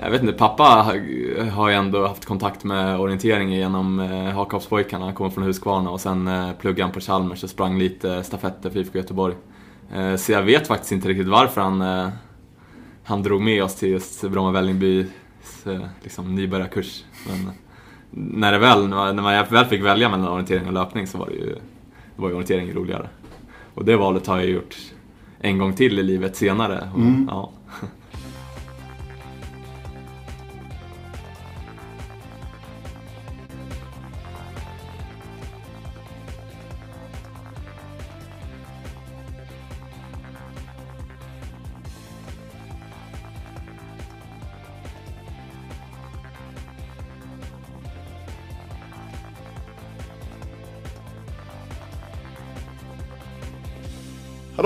jag vet inte, pappa har- ju ändå haft kontakt med orientering genom eh, Hakavspojkarna. Han kommer från Huskvarna och sen eh, pluggade han på Chalmers och sprang lite stafetter för IFK Göteborg. Eh, så jag vet faktiskt inte riktigt varför han, han drog med oss till just Bromma Vällingbys liksom, nybörjarkurs. Men när, det väl, när man väl fick välja mellan orientering och löpning så var det ju, det var ju orientering roligare. Och det valet har jag gjort en gång till i livet senare. Och, Mm. ja.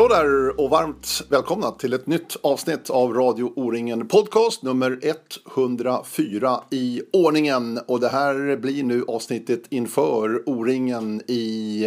Hallå där och varmt välkomna till ett nytt avsnitt av Radio O-ringen Podcast nummer 104 i ordningen. Och det här blir nu avsnittet inför O-ringen i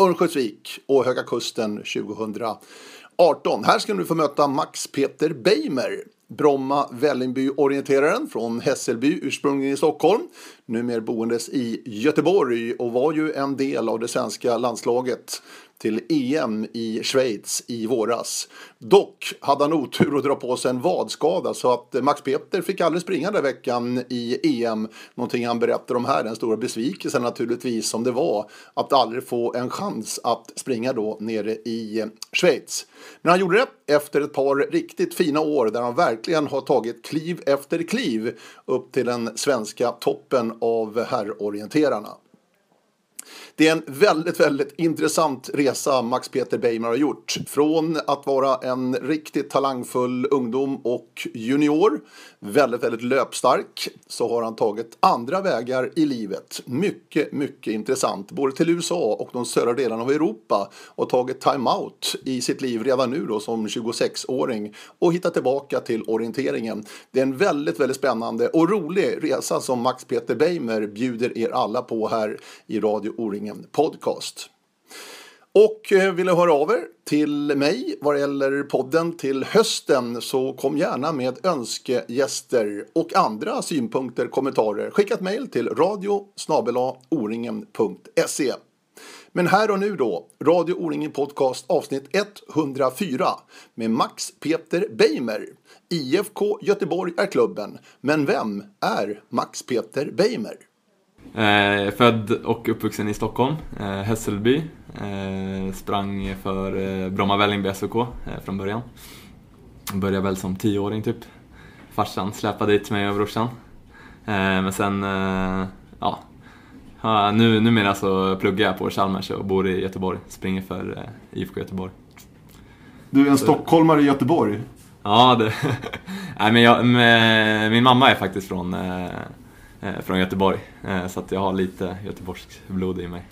Örnsköldsvik och Höga Kusten 2018. Här ska du få möta Max Peter Beimer. Bromma Vällingby-orienteraren från Hässelby, ursprungligen i Stockholm. Numera boendes i Göteborg och var ju en del av det svenska landslaget till EM i Schweiz i våras. Dock hade han otur att dra på sig en vadskada så att Max Peter fick aldrig springa den veckan i EM. Någonting han berättar om här, den stora besvikelsen naturligtvis som det var att aldrig få en chans att springa då nere i Schweiz. Men han gjorde det efter ett par riktigt fina år där han verkligen har tagit kliv efter kliv upp till den svenska toppen av herrorienterarna. Det är en väldigt, väldigt intressant resa Max Peter Beijmar har gjort. Från att vara en riktigt talangfull ungdom och junior, väldigt, väldigt löpstark, så har han tagit andra vägar i livet. Mycket, mycket intressant. Både till USA och de södra delarna av Europa. Och tagit time-out i sitt liv redan nu då som 26-åring. Och hittat tillbaka till orienteringen. Det är en väldigt, väldigt spännande och rolig resa som Max Peter Beimer bjuder er alla på här i Radio O-ringen Podcast. Och eh, vill ni höra av er till mig vad det gäller podden till hösten så kom gärna med önskegäster och andra synpunkter, kommentarer. Skicka ett mejl till radio oringen.se. Men här och nu då, Radio O-ringen Podcast avsnitt 104 med Max Peter Beimer. IFK Göteborg är klubben, men vem är Max Peter Beimer? Eh, född och uppvuxen i Stockholm, eh, Hässelby. Eh, sprang för eh, Bromma Vällingby SOK eh, från början. Började väl som tioåring typ. Farsan släpade dit mig och brorsan. Eh, men sen, eh, ja. Nu, numera så pluggar jag på Chalmers och bor i Göteborg. Springer för IFK Göteborg. Du är en stockholmare i Göteborg. Ja, det... Nej, men jag, med, min mamma är faktiskt från, från Göteborg. Eh, så att jag har lite göteborgskt blod i mig.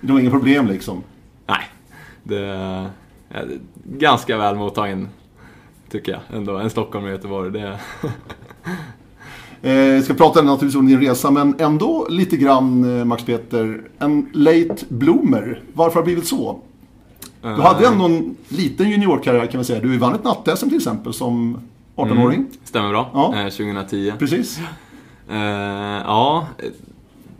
Det var inga problem liksom. Nej, det är eh, ganska väl mottagen tycker jag ändå. En Stockholm och Göteborg, det... Eh, ska prata naturligtvis om din resa, men ändå lite grann eh, Max Peter. En late bloomer. Varför har det blivit så? Du hade ändå en liten juniorkarriär kan man säga. Du vann ett natt-SM till exempel som 18-åring. Mm, stämmer bra. Ja. Eh, 2010. Precis. Uh, ja,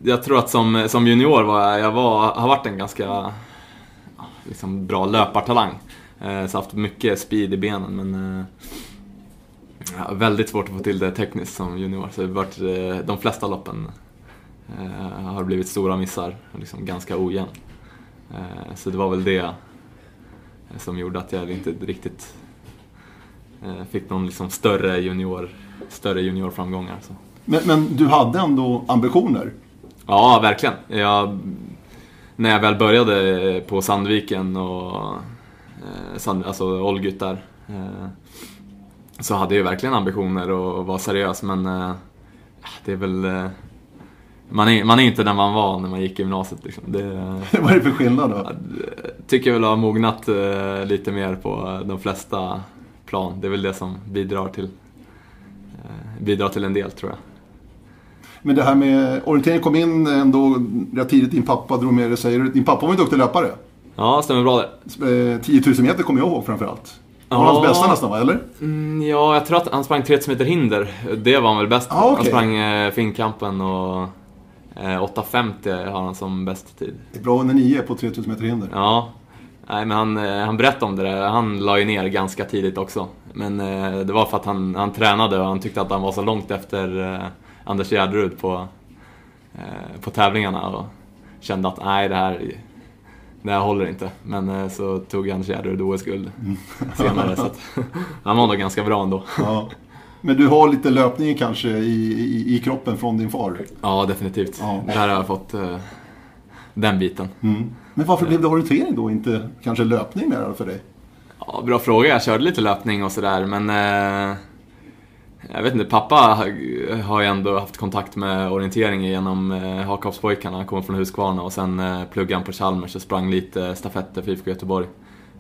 jag tror att som, som junior var jag, jag var, har varit en ganska liksom bra löpartalang. Uh, så jag har haft mycket speed i benen men uh, ja, väldigt svårt att få till det tekniskt som junior. Så det varit, uh, de flesta loppen eh, har blivit stora missar och liksom ganska ojämn. Så det var väl det som gjorde att jag inte riktigt fick någon liksom större junior, större juniorframgångar. Så. Men, men du hade ändå ambitioner. Ja, verkligen. Jag, när jag väl började på Sandviken och eh, Sand, alltså Olgut där eh, så hade jag verkligen ambitioner att vara seriös men eh, det är väl... Eh, man är, man är inte den man var när man gick i gymnasiet. Liksom. Det, Vad är det för skillnad då? jag tycker jag väl har mognat eh, lite mer på de flesta plan. Det är väl det som bidrar till, eh, bidrar till en del tror jag. Men det här med orientering kom in ändå rätt tidigt. Din pappa drog med dig. Din pappa var en duktig löpare. Ja, stämmer bra det. Eh, 10 000 meter kommer jag ihåg framförallt. Det var hans Ja. bästa nästan va, eller? Mm, ja, jag tror att han sprang 3000 meter hinder. Det var han väl bäst på. Ah, okej. Han sprang eh, Finnkampen och eh, 8.50 har han som bäst tid. Det är bra under 9 på 3000 meter hinder. Ja. Nej, men han, eh, han berättade om det där. Han la ju ner ganska tidigt också. Men eh, det var för att han, han tränade och han tyckte att han var så långt efter eh, Anders Gärderud på, eh, på tävlingarna och kände att nej, det här, det här håller inte. Men eh, så tog Anders Gärderud OS-guld senare. så att, han var nog ganska bra ändå. Ja. Men du har lite löpning kanske i, i, i kroppen från din far? Ja, definitivt. Ja. Där har jag fått eh, den biten. Mm. Men varför blev det orientering då, inte kanske löpning mer för dig? Ja, bra fråga. Jag körde lite löpning och sådär, men... Eh, jag vet inte, pappa har- ju ändå haft kontakt med orientering genom eh, Hakavspojkarna. Han kommer från Huskvarna och sen eh, pluggade han på Chalmers och sprang lite stafetter för IFK Göteborg.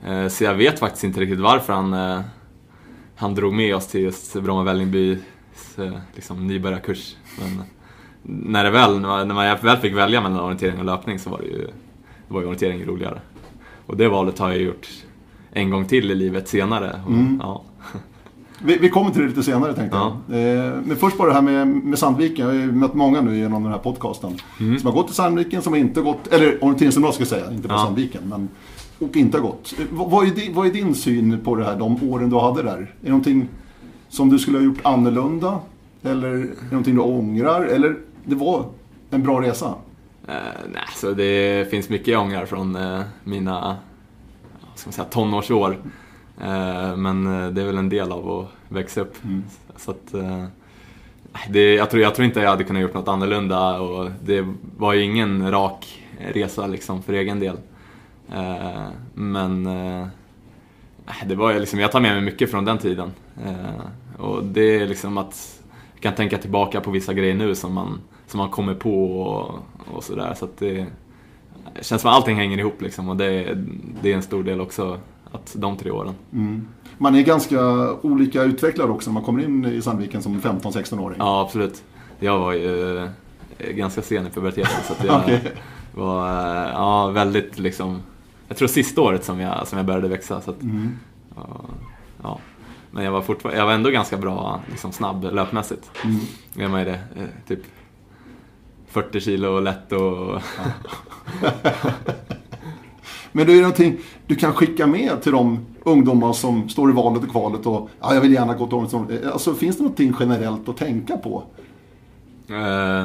Eh, så jag vet faktiskt inte riktigt varför han, han drog med oss till just Bromma Vällingbys liksom, nybörjarkurs. Men när, det väl, när man väl fick välja mellan orientering och löpning så var det ju, var ju orientering roligare. Och det valet har jag gjort en gång till i livet senare. Och, Mm. ja. Vi, vi kommer till det lite senare tänkte jag. Eh, men först bara det här med, med Sandviken. Jag har ju mött många nu genom den här podcasten. Mm. Som har gått till Sandviken, som har inte gått, eller orienteringsgymnasiet ska jag säga, inte på Ja. Sandviken. Men, och inte har gått. Eh, vad, vad, är din, vad är din syn på det här, de åren du hade där? Är det någonting som du skulle ha gjort annorlunda? Eller är det någonting du ångrar? Eller det var en bra resa? Eh, nej, så det finns mycket jag ångrar från eh, mina ska man säga, tonårsår. Eh, men eh, det är väl en del av att växa upp. Så att, eh, det, jag, tror, jag tror inte jag hade kunnat gjort något annorlunda och det var ju ingen rak resa liksom för egen del. Men det var liksom, jag tar med mig mycket från den tiden. Och det är liksom att jag kan tänka tillbaka på vissa grejer nu som man, som man kommer på och, och sådär. Så det, det känns som att allting hänger ihop liksom och det, det är en stor del också, att de tre åren. Mm. Man är ganska olika utvecklad också när man kommer in i Sandviken som 15-16-åring. Ja, absolut. Jag var ju eh, ganska sen i puberteten så jag Okej. var eh, ja, väldigt liksom, jag tror sista året som jag, som jag började växa. Så att, Mm. ja. Men jag var, fortfar- jag var ändå ganska bra liksom, snabb löpmässigt. Mm. Jag var det, eh, typ 40 kilo lätt och... Men det är någonting du kan skicka med till de ungdomar som står i valet och kvalet och ja, jag vill gärna gå till Ormsson. Eh, alltså finns det någonting generellt att tänka på? Eh,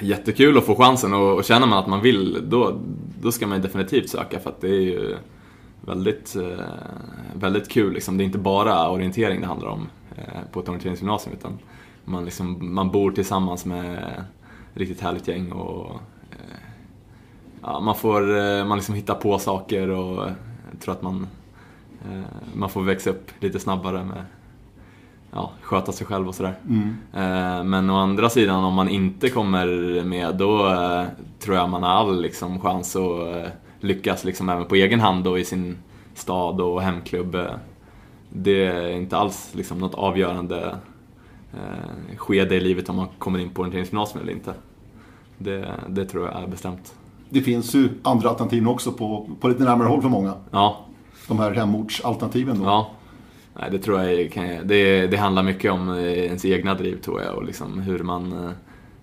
jättekul att få chansen och, och känner man att man vill, då, då ska man definitivt söka för att det är ju väldigt, eh, väldigt kul. Liksom. Det är inte bara orientering det handlar om eh, på ett orienteringsgymnasium utan man, liksom, man bor tillsammans med ett riktigt härligt gäng och ja, man får eh, man liksom hittar på saker och jag tror att man, eh, man får växa upp lite snabbare med ja, sköta sig själv och sådär. Eh, Men å andra sidan, om man inte kommer med, då eh, tror jag man har all liksom, chans att eh, lyckas liksom, även på egen hand och i sin stad och hemklubb. Eh, Det är inte alls liksom, något avgörande eh, skede i livet om man kommer in på orienteringsgymnasium eller inte. Det, det tror jag är bestämt. Det finns ju andra alternativ också på, på lite närmare håll för många. Ja, De här hemortsalternativen då. Ja. Nej, det tror jag kan, det, det handlar mycket om eh, ens egna driv tror jag och liksom hur man eh,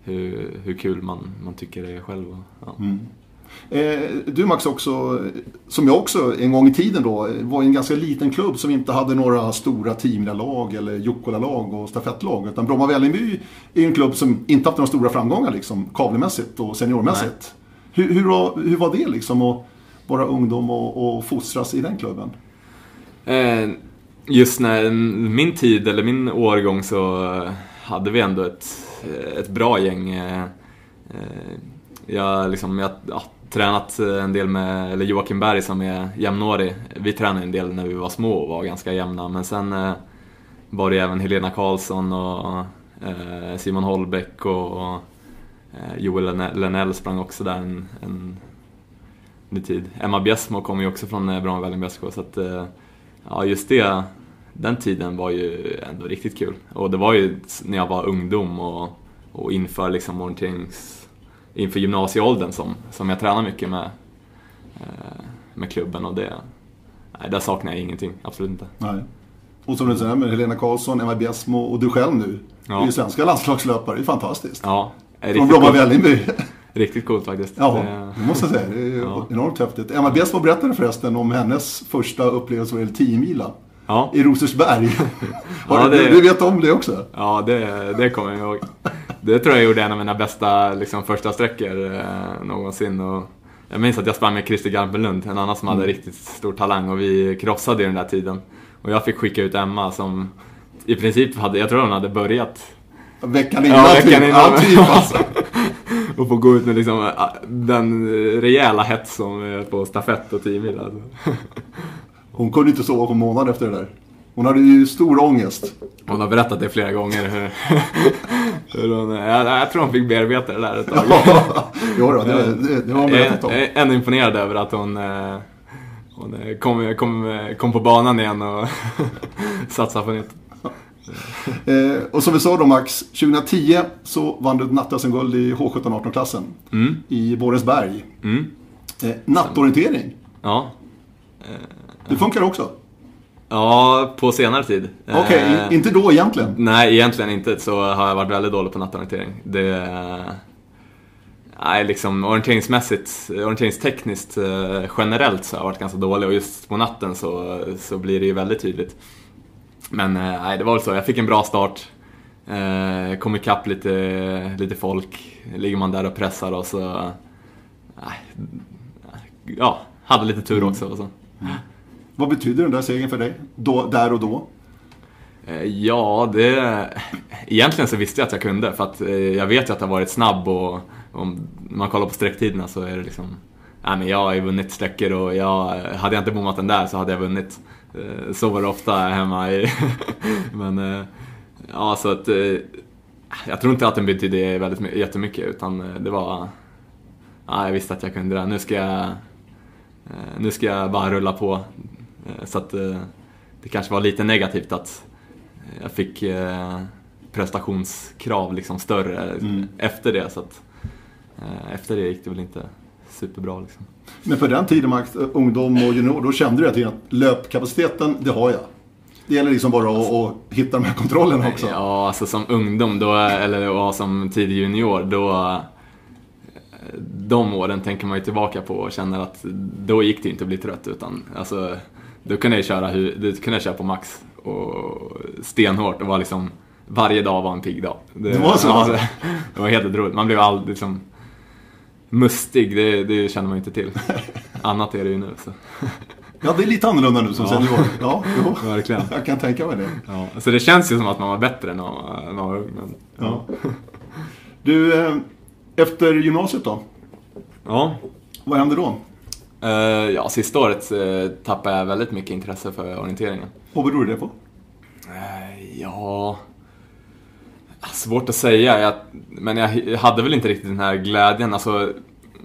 hur, hur kul man, man tycker det är själv. och, Ja. Eh, du Max också, som jag också en gång i tiden då, var i en ganska liten klubb som inte hade några stora Timrå-lag eller Jukkola-lag och stafettlag. Utan Bromma Vällingby är en klubb som inte haft några stora framgångar liksom, kavlemässigt och seniormässigt. Hur, hur, var, hur var det liksom att vara ungdom och, och fostras i den klubben? Eh, just när min tid, eller min årgång, så hade vi ändå ett, ett bra gäng. Eh, eh, jag, liksom, jag har tränat en del med eller Joakim Berg som är jämnårig. Vi tränade en del när vi var små och var ganska jämna, men sen eh, var det även Helena Karlsson och eh, Simon Holbäck och Joel Lene- Lenell sprang också där en, en ny tid. Emma Bjärsmo kom ju också från eh, Bromma Vällingby SK, så att eh, ja, just det, den tiden var ju ändå riktigt kul. Och det var ju när jag var ungdom och, och inför liksom orienterings, inför gymnasieåldern som, som jag tränade mycket med, eh, med klubben och det, nej, där saknar jag ingenting. Absolut inte. Nej. Och som du säger med Helena Karlsson, Emma Biesmo och du själv nu. Ja. Du är ju svenska landslagslöpare, det är fantastiskt. Ja, Från Bromma Vällingby. riktigt coolt faktiskt. Ja, Det- måste jag säga. Det är ju enormt häftigt. Emma Biesmo berättade förresten om hennes första upplevelse vad gäller 10 mila Ja, i Rosersberg. Ja, du, det- du vet om det också? ja det, det kommer jag ihåg. Det tror jag gjorde en av mina bästa liksom, första sträckor eh, någonsin. Och jag minns att jag sprang med Christer Garpenlund, en annan som hade riktigt stor talang och vi krossade i den där tiden. Och jag fick skicka ut Emma som i princip hade, jag tror hon hade börjat Veckan innan. Ja, veckan typ. innan. Ja, typ alltså. och få gå ut med liksom, äh, den rejäla hets som är på stafett och 10 mil. Alltså. Hon kunde inte sova på en månad efter det där. Hon hade ju stor ångest. Hon har berättat det flera gånger. Hur, hur hon, jag, jag tror hon fick bearbeta det där ett tag. Ja, jo då, det, det, det har hon Jag berättat om. är ändå imponerad över att hon, eh, hon eh, kom, kom, kom på banan igen och satsade på nytt. Eh, och som vi sa då Max, 2010 så vann du ett natt-SM-guld i H17-18-klassen. I Borensberg. Mm. Eh, nattorientering, Ja. det funkar också. ja, på senare tid. Okej, Eh, i- inte då egentligen. Nej, egentligen inte. Så har jag varit väldigt dålig på nattorientering. Det... Nej, liksom orienteringsmässigt, orienteringstekniskt eh, generellt så har jag varit ganska dålig och just på natten så, så blir det ju väldigt tydligt. Men eh, nej, det var väl så. Jag fick en bra start. Eh, kom ikapp lite, lite folk. Ligger man där och pressar och så... Ja, hade lite tur också. Och så. Vad betyder den där segern för dig? Då, där och då? Eh, Ja, det... Egentligen så visste jag att jag kunde för att jag vet ju att jag varit snabb och om man kollar på sträcktiderna så är det liksom... Nej men jag har ju vunnit sträckor och jag, hade jag inte bommat den där så hade jag vunnit. Eh, Så var det ofta hemma i... Men... eh, Ja, så att... eh, Jag tror inte att den betydde väldigt my- jättemycket utan eh, det var... Ja, jag visste att jag kunde det. Nu ska jag... Nu ska jag bara rulla på. Så att det kanske var lite negativt att jag fick prestationskrav liksom större efter det. Så att, efter det gick det väl inte superbra. Liksom. Men på den tiden Max, ungdom och junior, då kände du att att löpkapaciteten, det har jag. Det gäller liksom bara att, att hitta de här kontrollerna också. Ja, alltså som ungdom då, eller och som tidig junior, då... De åren tänker man ju tillbaka på och känner att då gick det inte att bli trött utan alltså, då kunde jag köra, då kunde jag köra på max och stenhårt och var liksom varje dag var en pigg dag. Det var så? Det, det var helt otroligt. Man blev aldrig liksom mustig, det, det känner man ju inte till. Annat är det ju nu så. Ja, det är lite annorlunda nu som Ja. senior. Ja, jo. Verkligen. Jag kan tänka mig det. Ja, så det känns ju som att man var bättre när man var, ung. Men, Ja. Du, eh, efter gymnasiet då? ja. Vad hände då? Eh, ja, sista året uh, tappade jag väldigt mycket intresse för orienteringen. Vad beror det på? Eh, ja... Svårt att säga, jag, men jag hade väl inte riktigt den här glädjen. Alltså,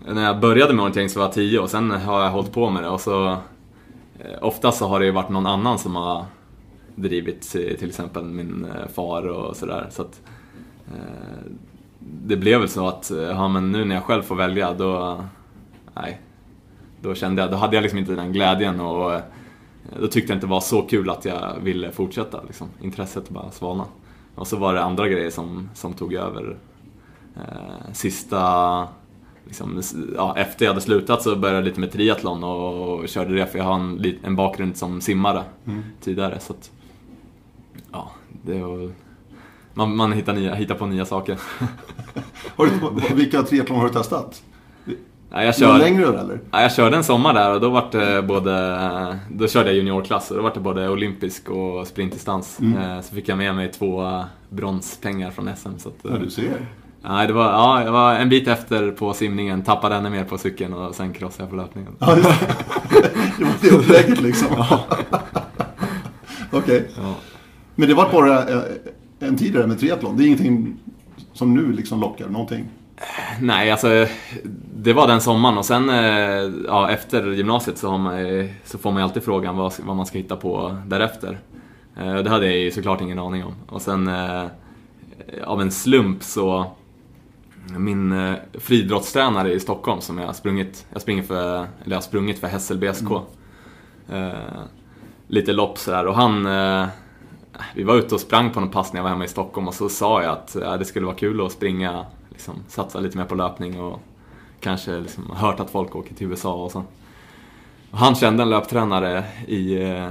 när jag började med orientering så var jag 10 och sen har jag hållit på med det och så... Eh, oftast så har det ju varit någon annan som har drivit, till exempel min eh, far och sådär. Så att, eh, det blev väl så att, eh, ja men nu när jag själv får välja då... Nej. Då kände jag, då hade jag liksom inte den glädjen och då tyckte jag inte det var så kul att jag ville fortsätta. Liksom. Intresset bara svalnade. Och så var det andra grejer som, som tog över. Eh, sista, liksom, ja, efter jag hade slutat så började jag lite med triathlon och, och körde det för jag har en, en bakgrund som simmare tidigare. Så att, ja, det var, man, man hittar, nya, hittar på nya saker. Har du, vilka triathlon har du testat? Jag, Någon kör, längre eller? ja, jag körde en sommar där och då var det både, då körde jag juniorklass och då var det både olympisk och sprintdistans. Eh, Så fick jag med mig två eh, bronspengar från SM. Så att, eh, Ja, du ser. Nej, det var, ja, jag var en bit efter på simningen, tappade ännu mer på cykeln och sen krossade jag på löpningen. Ja, det. var det upplägget liksom. Okej. Ja. Men det var bara eh, en tid där med triathlon. Det är ingenting som nu liksom lockar någonting. Nej, alltså det var den sommaren och sen eh, ja, efter gymnasiet så, man, eh, så får man ju alltid frågan vad, vad man ska hitta på därefter. Eh, Det hade jag ju såklart ingen aning om. Och sen av en slump så min friidrottstränare i Stockholm som jag har sprungit, jag springer för, eller jag har sprungit för Hässelby SK. Eh, lite lopp sådär och han... Vi var ute och sprang på någon pass när jag var hemma i Stockholm och så sa jag att det skulle vara kul att springa, liksom, satsa lite mer på löpning och kanske liksom, hört att folk åker till USA och så. Och han kände en löptränare i eh,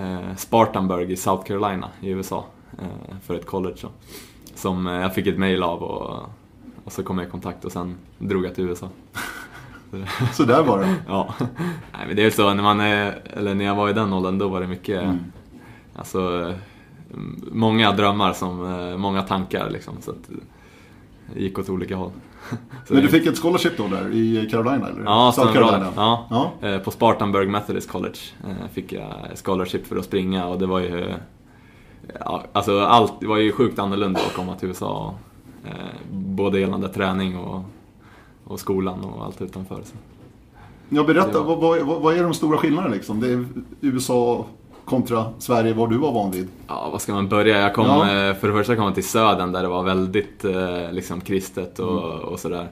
eh, Spartanburg i South Carolina i USA eh, för ett college. Så, som eh, jag fick ett mail av och, och så kom jag i kontakt och sen drog jag till USA. Så där var det. Ja. Nej, men det är så, när, man är, eller när jag var i den åldern, då var det mycket, Mm. alltså, många drömmar, som, eh, många tankar liksom. Så att gick åt olika håll. Men du fick ett scholarship då där i Carolina eller? Ja, South Carolina. Ja. Ja. Eh, På Spartanburg Methodist College eh, fick jag scholarship för att springa och det var ju... Ja, alltså allt, det var ju sjukt annorlunda att komma till USA. eh, Både gällande träning och, och skolan och allt utanför. Så. Ja, berätta, var- vad, vad, vad är de stora skillnaderna liksom? Det är USA kontra Sverige, vad du var van vid. Ja, vad ska man börja? Jag kom, Ja. eh, för det första kom jag till södern där det var väldigt eh, liksom kristet och, och sådär.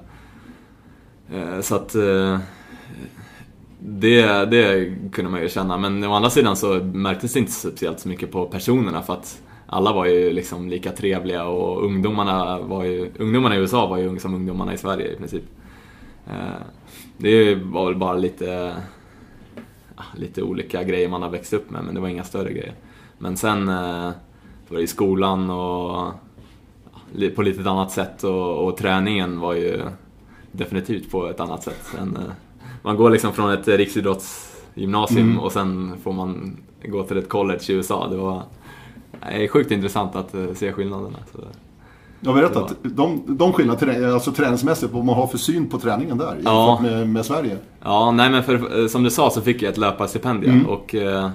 Eh, Så att det, det kunde man ju känna. Men å andra sidan så märktes det inte speciellt så mycket på personerna för att alla var ju liksom lika trevliga och ungdomarna, var ju, ungdomarna i USA var ju som ungdomarna i Sverige i princip. Det var väl bara lite, lite olika grejer man har växt upp med men det var inga större grejer. Men sen eh, var det i skolan och li- på lite annat sätt och, och träningen var ju definitivt på ett annat sätt. Än, eh, man går liksom från ett riksidrottsgymnasium Mm. och sen får man gå till ett college i USA. Det var är sjukt intressant att eh, se skillnaderna. Så. Jag har berättat, de, de skillnader, alltså träningsmässigt, vad man har för syn på träningen där Ja. jämfört med, med Sverige. Ja, nej men för, eh, som du sa så fick jag ett löparstipendium och eh,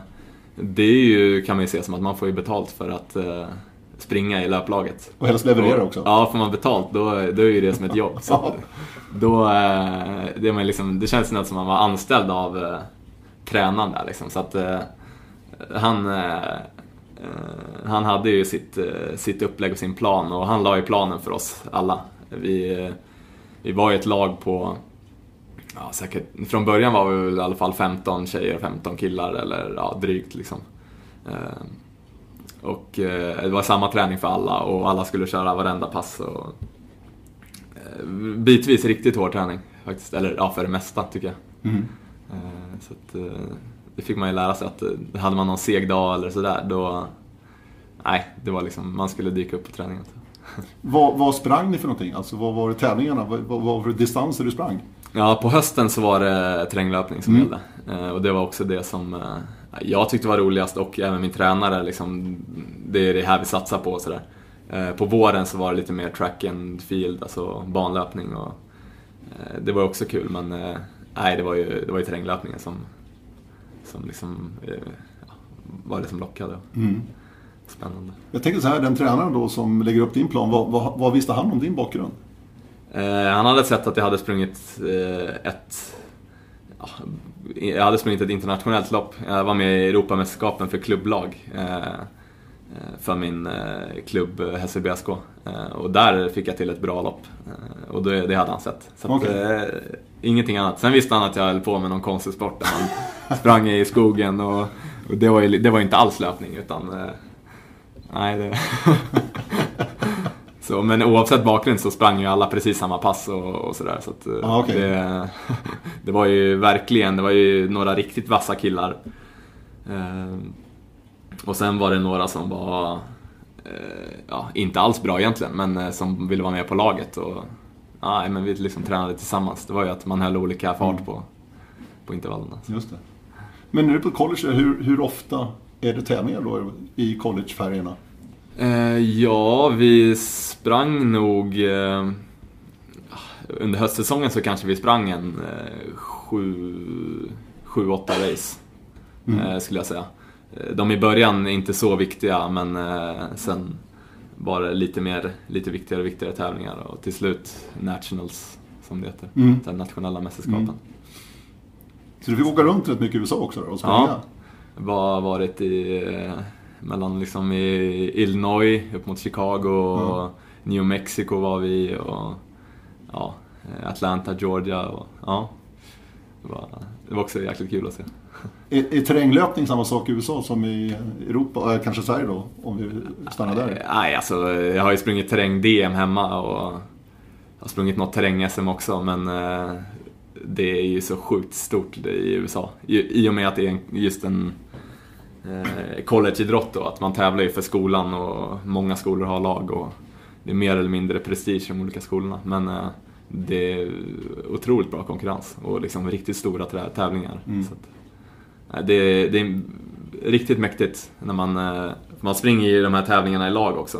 det är ju, kan man ju se som att man får ju betalt för att eh, springa i löplaget. Och helst leverera också. Ja, får man betalt då, då är ju det som ett jobb. Så då, eh, det, man liksom, det känns nästan som att man var anställd av eh, tränaren där liksom. Så att eh, han, eh, han hade ju sitt, eh, sitt upplägg och sin plan och han la ju planen för oss alla. Vi, eh, vi var ju ett lag på Ja, säkert. Från början var vi väl i alla fall 15 tjejer och 15 killar eller ja, drygt liksom. Eh, och eh, det var samma träning för alla och alla skulle köra varenda pass. Och, eh, bitvis riktigt hård träning faktiskt. Eller ja, för det mesta tycker jag. Mm. Eh, så att, eh, det fick man ju lära sig att eh, hade man någon seg dag eller sådär då... Nej, det var liksom, man skulle dyka upp på träningen. Vad, vad sprang ni för någonting? Alltså vad var det tävlingarna? Vad, vad var det distanser du sprang? Ja, på hösten så var det terränglöpning som Mm. gällde. Eh, och det var också det som eh, jag tyckte var roligast och även min tränare. Liksom, det är det här vi satsar på och sådär. På våren så var det lite mer track and field, alltså banlöpning. Och, det var också kul men nej, det var ju, det var ju terränglöpningen som, som liksom, eh, ja, var det som lockade. Mm. Spännande. Jag tänker så här, den tränaren då som lägger upp din plan, vad, vad, vad visste han om din bakgrund? Eh, han hade sett att jag hade sprungit eh, ett... Ja, jag hade sprungit ett internationellt lopp. Jag var med i Europamästerskapen för klubblag. Eh, eh, för min eh, klubb eh, Hässelby SK. Eh, och där fick jag till ett bra lopp. Eh, och det, det hade han sett. Så att, Okej. eh, ingenting annat. Sen visste han att jag höll på med någon konstig sport där man sprang i skogen och, och det, var ju, det var inte alls löpning utan... Eh, nej, det... Så, men oavsett bakgrund så sprang ju alla precis samma pass och, och sådär. Så att, eh, Ah, okej. det, det var ju verkligen, det var ju några riktigt vassa killar. Och sen var det några som var, eh, ja, inte alls bra egentligen, men eh, som ville vara med på laget. Och, ja, men vi liksom tränade tillsammans. Det var ju att man höll olika fart Mm. på, på intervallerna. Just det. Men nu på college, hur, hur ofta är det tävlingar då i collegefärgerna? Eh, ja, vi sprang nog... Eh, under höstsäsongen så kanske vi sprang en eh, sju, sju, åtta race. Eh, skulle jag säga. Eh, De i början är inte så viktiga men eh, sen var det lite, mer, lite viktigare och viktigare tävlingar och till slut nationals som det heter. Mm. Den nationella mästerskapen. Mm. Så du fick åka runt rätt mycket i USA också då, och springa? Ja. Var varit i, eh, mellan liksom i Illinois upp mot Chicago och New Mexico var vi och ja, Atlanta, Georgia och ja. Det var, det var också jäkligt kul att se. Är, är terränglöpning samma sak i USA som i Europa, äh, kanske Sverige då, om vi stannar där? Nej, alltså jag har ju sprungit terräng-DM hemma och jag har sprungit något terräng-SM också, men eh, det är ju så sjukt stort i USA. I, och med att det är just en eh, collegeidrott då, att man tävlar ju för skolan och många skolor har lag och det är mer eller mindre prestige i de olika skolorna. Men eh, det är otroligt bra konkurrens och liksom riktigt stora tävlingar. Mm. Så att, eh, det, det är riktigt mäktigt när man, eh, man springer i de här tävlingarna i lag också.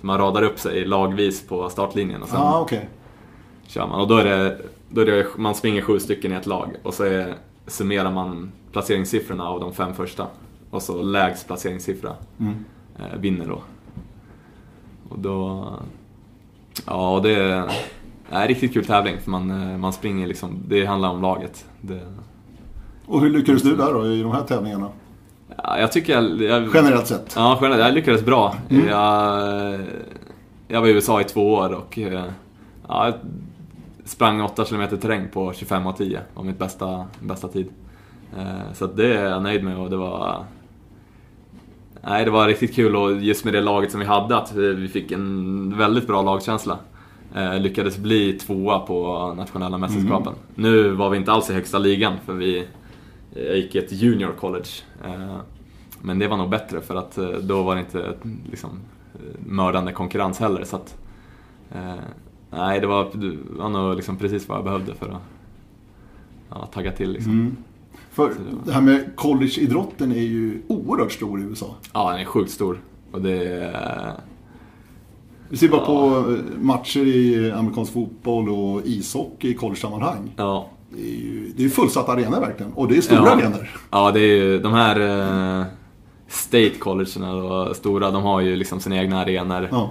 Så man radar upp sig lagvis på startlinjen och sen ah, okej. kör man. Och då är det, då är det, man springer sju stycken i ett lag och så är, summerar man placeringssiffrorna av de fem första. Och så lägst placeringssiffra Mm. eh, vinner då. Och då... Ja, det är en riktigt kul tävling för man, eh, man springer liksom, det handlar om laget. Det, Och hur lyckades du där då, i de här tävlingarna? ja, jag tycker jag, jag, Generellt sett? Ja, generellt. Jag lyckades bra. Mm. Jag, jag var i USA i två år och eh, ja, jag sprang 8 km terräng på 25.10 var mitt bästa, bästa tid. Eh, Så det är jag nöjd med och det var... Nej, det var riktigt kul och just med det laget som vi hade att vi fick en väldigt bra lagkänsla. Eh, Lyckades bli tvåa på nationella mästerskapen. Nu var vi inte alls i högsta ligan för vi jag gick ett junior college. Eh, Men det var nog bättre för att eh, då var det inte liksom, eh, mördande konkurrens heller. Så att, nej, det var, det var nog liksom precis vad jag behövde för att ja, tagga till. Liksom. Mm. För det här med collegeidrotten är ju oerhört stor i USA. Ja, den är sjukt stor. Och det är... Vi ser bara på matcher i amerikansk fotboll och ishockey i college-sammanhang. Ja, Det är ju det är fullsatta arenor verkligen. Och det är stora Ja. arenor. ja det är ju de här eh, state collegerna och stora, de har ju liksom sina egna arenor. Ja.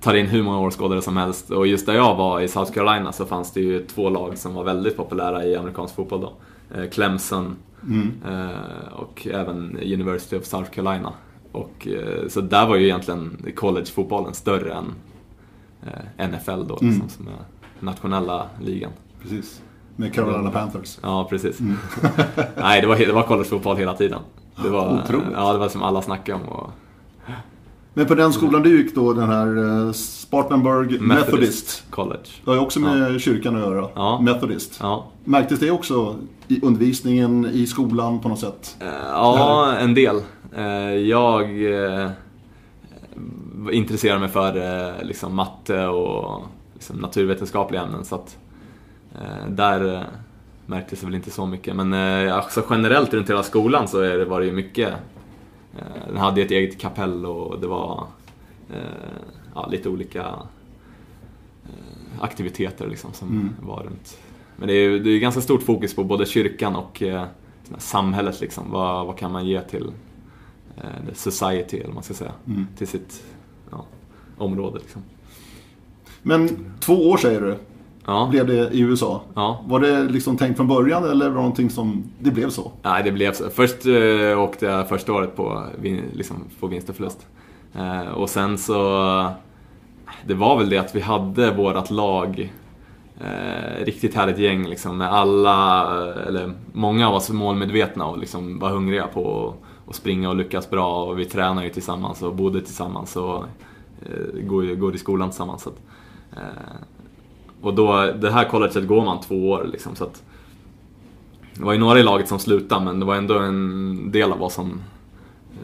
tar in hur många åskådare som helst. Och just där jag var i South Carolina så fanns det ju två lag som var väldigt populära i amerikansk fotboll då. Eh, Clemson Mm. eh, och även University of South Carolina. Och, så där var ju egentligen collegefotbollen större än NFL då, liksom, Mm. som är nationella ligan. Precis. Med Carolina Panthers. Ja, precis. Mm. Nej, det var, det var collegefotboll hela tiden. Det var, Otroligt. ja, det var som alla snackade om. Och Men på den skolan du gick då, den här eh, Spartanburg Methodist. College. Det har ju också med kyrkan att göra. Ja. Methodist. Ja, Märktes det också i undervisningen, i skolan på något sätt? Eh, Ja, en del. Eh, Jag intresserar mig för liksom matte och liksom naturvetenskapliga ämnen så att där eh, märktes det väl inte så mycket. Men eh, alltså generellt runt hela skolan så är det, var det ju mycket. eh, Den hade ju ett eget kapell och det var eh, ja, lite olika eh, aktiviteter liksom som Mm. var runt. Men det är ju det är ganska stort fokus på både kyrkan och eh, samhället liksom. Vad, vad kan man ge till eh, society, eller vad man ska säga. Mm. Till sitt ja, område liksom. Men två år säger du, Ja, blev det i USA. ja. Var det liksom tänkt från början eller var det någonting som det blev så? Nej, det blev så. Först eh, åkte jag första året på, liksom, på vinst och förlust. Eh, och sen så... Det var väl det att vi hade vårat lag, eh, riktigt härligt gäng liksom, med alla, eh, eller många av oss målmedvetna och liksom var hungriga på att- springa och lyckas bra. Och vi tränade ju tillsammans och bodde tillsammans och eh, går, går i skolan tillsammans. Så att, eh, och då, det här colleget går man två år liksom, så att det var ju några i laget som slutade men det var ändå en del av oss som,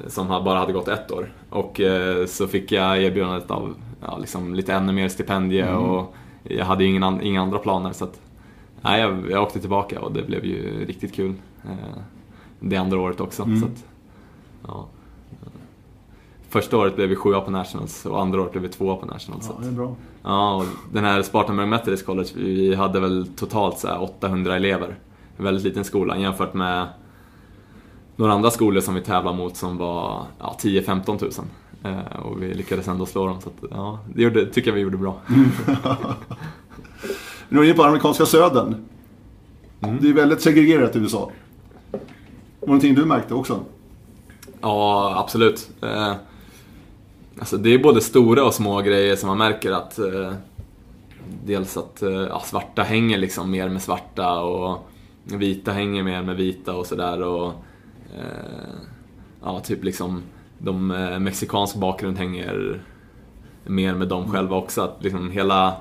som bara hade gått ett år. Och eh, så fick jag erbjudandet av ja, liksom lite ännu mer stipendie och jag hade ju ingen an, inga andra planer så att nej, jag, jag åkte tillbaka och det blev ju riktigt kul. Eh, det andra året också. Mm. Så att, ja. Första året blev vi sjua på Nationals och andra året blev vi tvåa på Nationals. Ja, det är bra. Ja, och den här Spartanburg Methodist College, vi hade väl totalt så här 800 elever. En väldigt liten skola jämfört med några andra skolor som vi tävlade mot som var ja, 10-15 tusen. Eh, och vi lyckades ändå slå dem, så att, ja, det gjorde, tycker jag vi gjorde bra. Nu är vi på amerikanska södern. Mm. Det är väldigt segregerat i USA. Var det någonting du märkte också? Ja, absolut. Eh, alltså det är både stora och små grejer som man märker att eh, dels att eh, ja, svarta hänger liksom mer med svarta och vita hänger mer med vita och sådär och eh, ja, typ liksom de eh, mexikansk bakgrund hänger mer med dem själva också. Att liksom hela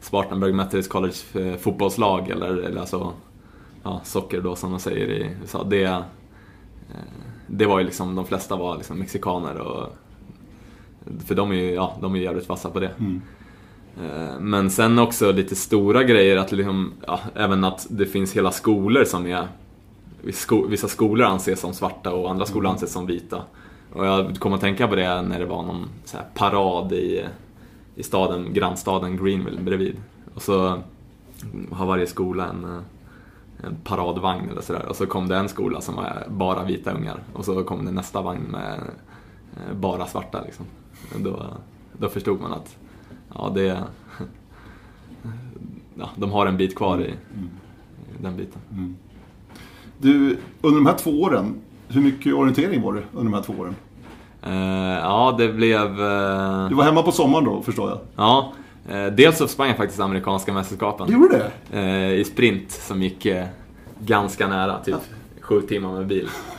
Spartanburg Methodist College eh, fotbollslag eller, eller alltså ja, socker då som de säger i USA. Det, eh, det var ju liksom, de flesta var liksom mexikaner och för de är ju ja, de är jävligt vassa på det. Mm. Eh, Men sen också lite stora grejer, att liksom, ja, även att det finns hela skolor som är... Vissa skolor anses som svarta och andra skolor anses som vita. Och jag kom att tänka på det när det var någon så här parad i, i staden, grannstaden Greenville bredvid. Och så har varje skola en, eh, en paradvagn eller sådär. Och så kom det en skola som var bara vita ungar. Och så kom det nästa vagn med eh, bara svarta liksom. Då, då förstod man att ja, det, ja, de har en bit kvar i, i den biten. Du, under de här två åren, hur mycket orientering var det under de här två åren? Eh, ja, det blev... eh, Du var hemma på sommaren då, förstår jag? ja, eh, dels så sprang jag faktiskt amerikanska mästerskapen. Du gjorde det? eh, i sprint som gick eh, ganska nära, typ sju timmar med bil.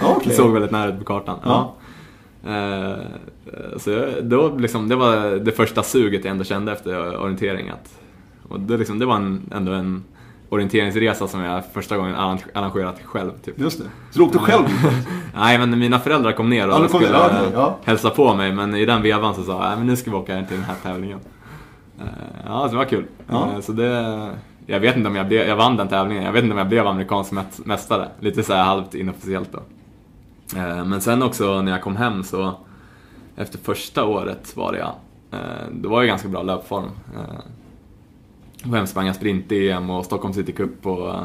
Ja. Det såg väldigt nära ut på kartan. Ja. Ja. Eh, så jag, då liksom, det var det första suget jag ändå kände efter orientering. Att, och det, liksom, det var en, ändå en orienteringsresa som jag första gången arrange- arrangerat själv. Typ. Just det. Så du åkte själv? Nej, men mina föräldrar kom ner Ja, och ner, skulle ja, okej, ja. hälsa på mig, men i den vevan så sa jag "Nej, men nu ska vi åka till den här tävlingen. Eh, Ja, så det var kul. Ja. Eh, Så det, jag vet inte om jag blev, jag vann den tävlingen, jag vet inte om jag blev amerikansk mä- mästare. Lite så här halvt inofficiellt då. Eh, Men sen också när jag kom hem så, efter första året var det jag, eh, då var jag ganska bra löpform. Eh, Kom hem sprang jag sprint-EM och Stockholm City Cup och eh,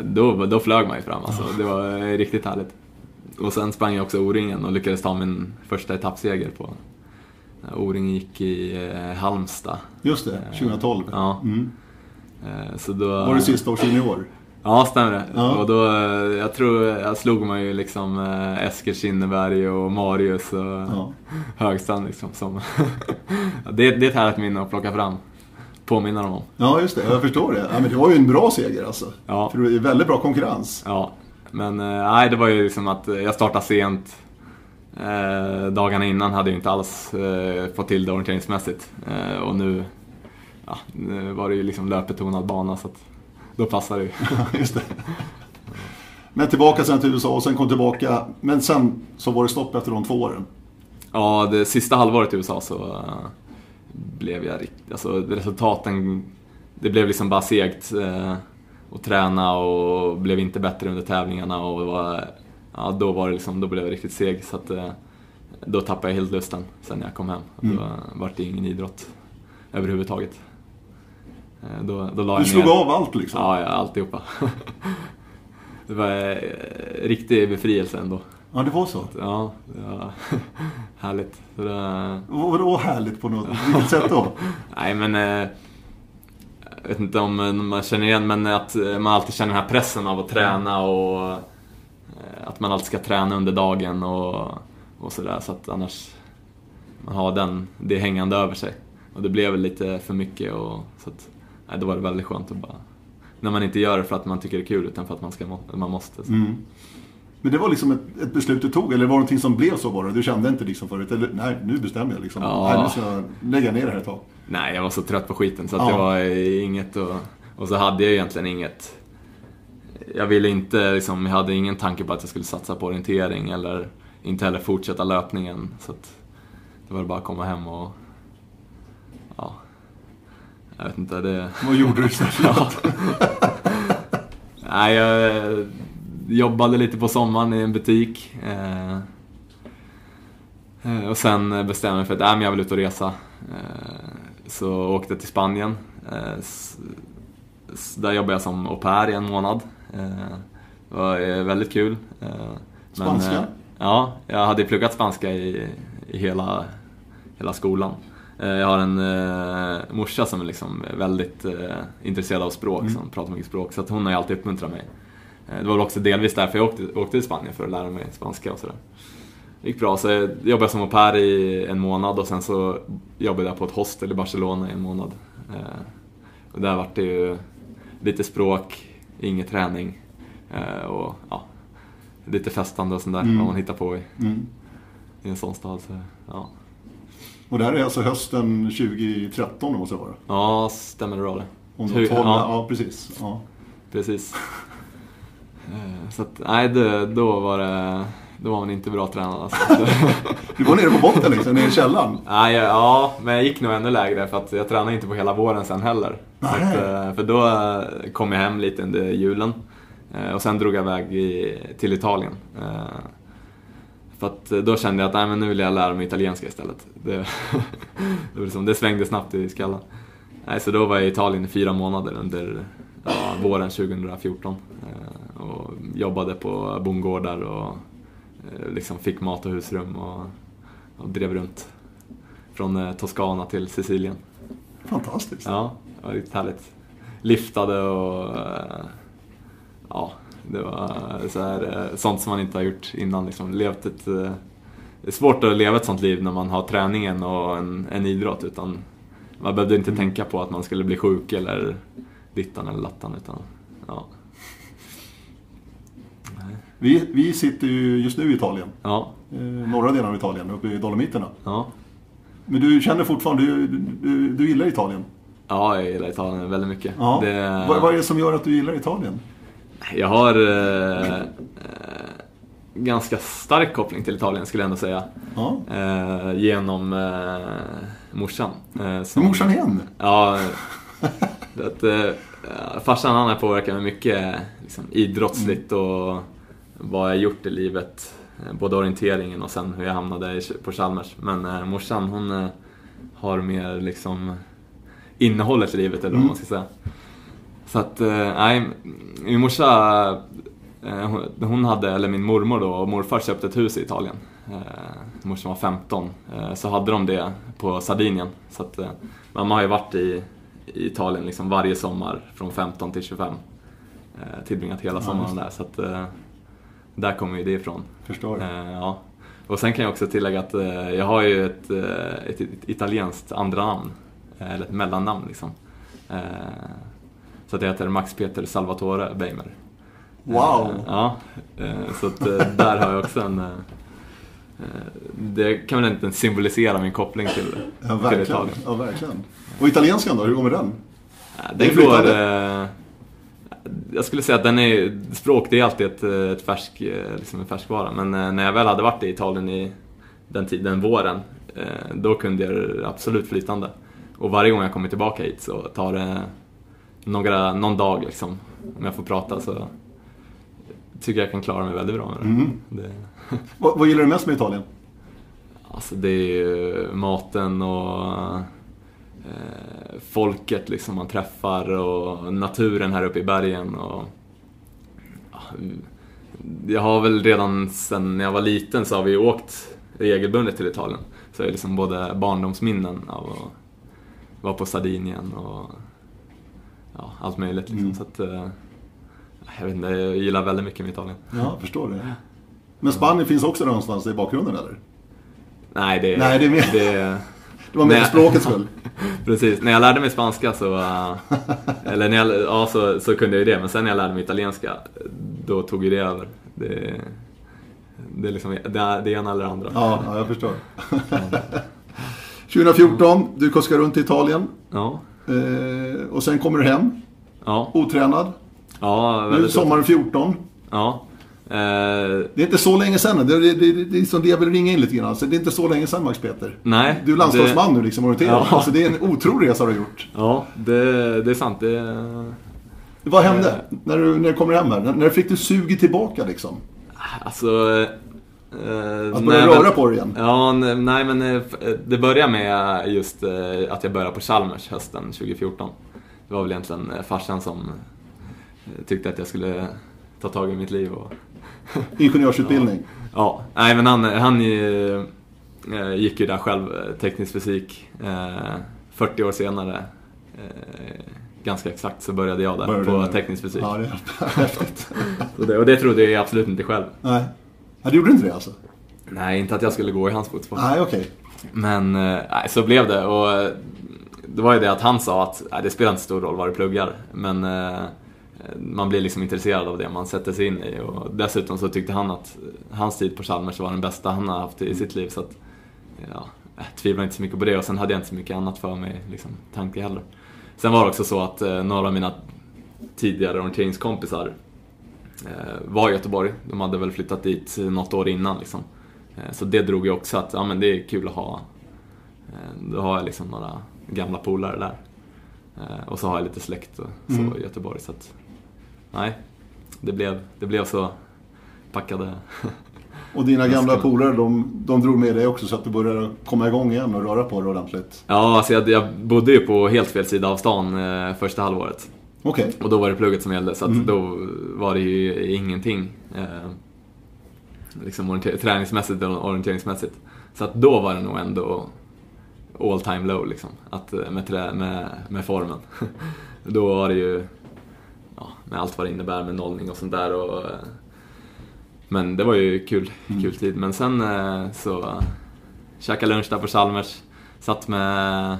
då, då flög man ju fram alltså. Det var eh, riktigt härligt. Och sen sprang jag också O-ringen och lyckades ta min första etappseger på O-ringen gick i eh, Halmstad. Just det, 2012. Ja. Mm. Eh, Så då... Var det sista års junior? Ja, stämmer det. Ja. Och då, eh, jag tror, jag slog man ju liksom eh, Eskil Kinneberg och Marius och Ja. Högstrand liksom. Som det, det är ett härligt minne att plocka fram. Påminna dem om. Ja, just det. Jag förstår det. Ja, men det var ju en bra seger alltså. Ja. För det är väldigt bra konkurrens. Ja, men eh, nej, det var ju liksom att jag startade sent. Eh, dagarna innan hade jag inte alls eh, fått till det orienteringsmässigt. Eh, och nu, ja, nu var det ju liksom löpbetonad bana så att då passar det ju. Just det. Men tillbaka sen till USA och sen kom tillbaka. Men sen så var det stopp efter de två åren. Ja, det sista halvåret i USA så eh, blev jag riktigt... Alltså resultaten... Det blev liksom bara segt. Uh, att träna och blev inte bättre under tävlingarna och var, ja, då var det liksom, då blev jag riktigt seg så att eh, då tappade jag helt lusten sen när jag kom hem. Mm. Då vart det ingen idrott överhuvudtaget. Eh, Då, då la Du slog ner. av allt liksom. Ja, ja, alltihopa. det var eh, riktig befrielse ändå. Ja, det var så. Ja, det var härligt. Så det, Vadå härligt på något vilket sätt då? nej men, eh, jag vet inte om man känner igen, men att man alltid känner den här pressen av att träna och att man alltid ska träna under dagen och, och sådär. Så att annars man har den, det hängande över sig. Och det blev väl lite för mycket och så att, då var det väldigt skönt att bara när man inte gör det för att man tycker det är kul utan för att man, ska, man måste. Mm. Men det var liksom ett, ett beslut du tog, eller var det någonting som blev så bara? Du kände inte liksom förut, eller nej, nu bestämmer jag liksom. Ja. Nej, nu ska jag lägga ner det här ett tag. Nej, jag var så trött på skiten så att Ja. det var eh, inget och, och så hade jag egentligen inget. Jag ville inte, liksom, jag hade ingen tanke på att jag skulle satsa på orientering eller inte heller fortsätta löpningen. Så att det var bara att komma hem och, jag vet inte, det... Vad gjorde du istället? Ja. Nej, jag jobbade lite på sommaren i en butik. Eh, eh, och sen bestämde jag mig för att äh, men jag vill ut och resa. Eh, så åkte jag till Spanien. Där jobbade jag som au pair i en månad. Det var väldigt kul. Spanska? eh, ja, jag hade pluggat spanska i, i hela, hela skolan. Eh, Jag har en eh, morsa som är liksom väldigt eh, intresserad av språk, Mm. som pratar mycket språk. Så att hon har ju alltid uppmuntrat mig. Eh, det var väl också delvis därför jag åkte, åkte till Spanien, för att lära mig spanska och sådär. Det gick bra, så jag jobbade som au pair i en månad och sen så jobbade jag på ett hostel i Barcelona i en månad. Eh, och där vart det ju lite språk, ingen träning. Eh, och ja, lite festande och sånt där, Mm. vad man hittar på i, Mm. i en sån stad. Så, ja. Och det här är alltså hösten 2013 det måste det vara? ja, stämmer bra det? Om de 12, ja. ja. precis. Ja. Precis. Eh, Så att, nej, det, då var det... Då var man inte bra tränad alltså. Du var nere på botten liksom, nere i källaren. Nej, jag- ja, men jag gick nog ännu lägre för att jag tränade inte på hela våren sen heller. Att, eh, för då eh, kom jag hem lite under julen. Och sen drog jag iväg i, till Italien. För att eh, då kände jag att nej, men nu vill jag lära mig italienska istället. Det, det, liksom, det svängde snabbt i skallen. Nej, så då var jag i Italien i fyra månader under ja, våren 2014. Eh, Och jobbade på bondgårdar och eh, liksom fick mat och husrum och, och drev runt. Från Toscana till Sicilien. Fantastiskt. Ja, det var riktigt härligt. Liftade och... Ja, det var så här, eh, sånt som man inte har gjort innan. Liksom. Levt ett, eh, det är svårt att leva ett sånt liv när man har träningen och en, en idrott. Utan man behövde inte tänka på att man skulle bli sjuk eller dittan eller lattan. Utan, ja. Vi, vi sitter ju just nu i Italien. Ja, Eh, norra delen av Italien, uppe i Dolomiterna. ja. Men du känner fortfarande, du, du, du gillar Italien? ja, jag gillar Italien väldigt mycket. Ja. Det- Vad, vad är det som gör att du gillar Italien? Jag har eh, eh, ganska stark koppling till Italien skulle jag ändå säga. Ja. Eh, genom eh, morsan. Eh, som- morsan igen? Ja, att, eh, farsan han har påverkat mig mycket liksom, idrottsligt och vad jag gjort i livet. Både orienteringen och sen hur jag hamnade på Chalmers. Men morsan hon har mer liksom innehållet i livet eller vad man ska säga. Så att, eh, nej, min morsa, eh, hon- hade, eller min mormor då och morfar köpte ett hus i Italien. Eh, morsan var 15, eh, så hade de det på Sardinien. Så att, mamma har ju varit i, i Italien liksom varje sommar från 15 till 25. Eh, tillbringat hela sommaren där, så att där kommer ju det ifrån. Förstår. Ja. Och sen kan jag också tillägga att jag har ju ett, ett, ett italienskt andra namn, eller ett mellannamn liksom. Så att jag heter Max Peter Salvatore Beimer. Wow! Eh, ja, eh, så att eh, där har jag också en... det kan väl inte symbolisera min koppling till, Ja, till verkligen. Italien. ja, verkligen. Och italienskan då, hur går med den? Den går... Eh, jag skulle säga att den är... Språk, det är alltid ett, ett färsk, liksom en färskvara. Men eh, när jag väl hade varit i Italien i den tiden, våren, eh, då kunde jag det absolut flytande. Och varje gång jag kommer tillbaka hit så tar det några, någon dag liksom, om jag får prata så tycker jag kan klara mig väldigt bra med det. Mm. det Vad, vad gillar du mest med Italien? Alltså det är ju maten och eh, folket liksom man träffar och naturen här uppe i bergen. Och, ja, jag har väl redan sen jag var liten så har vi åkt regelbundet till Italien. Så jag har liksom både barndomsminnen av att vara på Sardinien och ja, allt möjligt. Liksom. Mm. Så att, eh, jag vet inte, jag gillar väldigt mycket med Italien. Ja, jag förstår det. Men Spanien finns också där någonstans i bakgrunden eller? Nej, det, Nej, det är mer- det Det var mer för språkets skull. Precis, när jag lärde mig spanska så, äh, eller när jag, ja, så, så kunde jag ju det, men sen när jag lärde mig italienska, då tog ju det över. Det, det är liksom det, det ena eller det andra. Ja, ja jag förstår. 2014, du kuskar runt i Italien. Ja, Eh, och sen kommer du hem, ja, otränad. ja Nu är sommaren 14. Ja. Eh, Det är inte så länge sedan. Det, det, det, det är som det jag vill ringa in lite grann. Alltså, det är inte så länge sedan Max Peter. nej. Du är landslagsman nu liksom. Ja. Alltså, det är en otrolig resa du har gjort. Ja, det, det är sant. Det, Vad hände när du, när du kommer hem här? När, när fick du suget tillbaka liksom? alltså... Eh, Att börja nej, röra men- på dig igen? Ja, nej, men eh, eh, det började med just att jag började på Chalmers hösten 2014. Det var väl egentligen farsan som tyckte att jag skulle ta tag i mitt liv och Ingenjörsutbildning. Ja, nej men han, han gick ju där själv, teknisk fysik. Eh, 40 år senare, ganska exakt, så började jag där Började på teknisk fysik. Ja, det är häftigt. Och det trodde jag absolut inte själv. Nej. Ja, du gjorde inte det alltså? Nej, inte att jag skulle gå i hans fotspår. Nej, okej. Men eh, nej, så blev det. Och eh, det var ju det att han sa att nej, det spelar inte stor roll vad du pluggar. Men eh, man blir liksom intresserad av det man sätter sig in i. Och dessutom så tyckte han att hans tid på Chalmers var den bästa han har haft i sitt liv. Så att, ja, jag tvivlar inte så mycket på det och sen hade jag inte så mycket annat för mig, liksom, tanke heller. Sen var det också så att några av mina tidigare orienteringskompisar var i Göteborg. De hade väl flyttat dit något år innan. Liksom. Eh, så det drog ju också att ja, men det är kul att ha. Eh, då har jag liksom några gamla polare där. Eh, och så har jag lite släkt och så Mm. i Göteborg. Så att, nej, det blev, det blev så packade. Och dina gamla polare, de, de drog med dig också så att du började komma igång igen och röra på dig ordentligt. Ja, alltså jag, jag bodde ju på helt fel sida av stan eh, första halvåret. Okej. Och då var det plugget som gällde, så Mm. då var det ju ingenting. Eh, liksom träningsmässigt och orienteringsmässigt. Så att då var det nog ändå all time low liksom. Att, eh, med, trä, med, med formen. då var det ju, ja, med allt vad det innebär med nollning och sånt där. Och, eh, men det var ju kul, kul tid. Men sen eh, så käkade lunch där på Chalmers. Satt med,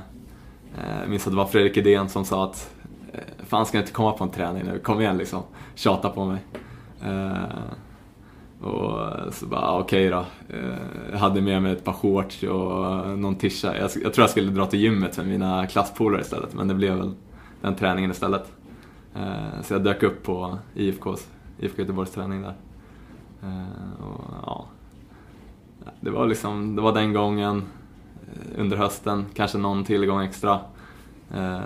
eh, minns att det var Fredrik Idén som sa att Eh, fan ska jag inte komma på en träning nu, kom igen liksom. Tjata på mig. Eh, och så bara, okej okej då. Eh, Jag hade med mig ett par shorts och någon tisha. Jag, jag tror jag skulle dra till gymmet med mina klasspolare istället, men det blev väl den träningen istället. Eh, Så jag dök upp på IFKs, IFK Göteborgs träning där. Eh, Och, ja. Det var liksom, det var den gången eh, under hösten, kanske någon tillgång extra. Eh,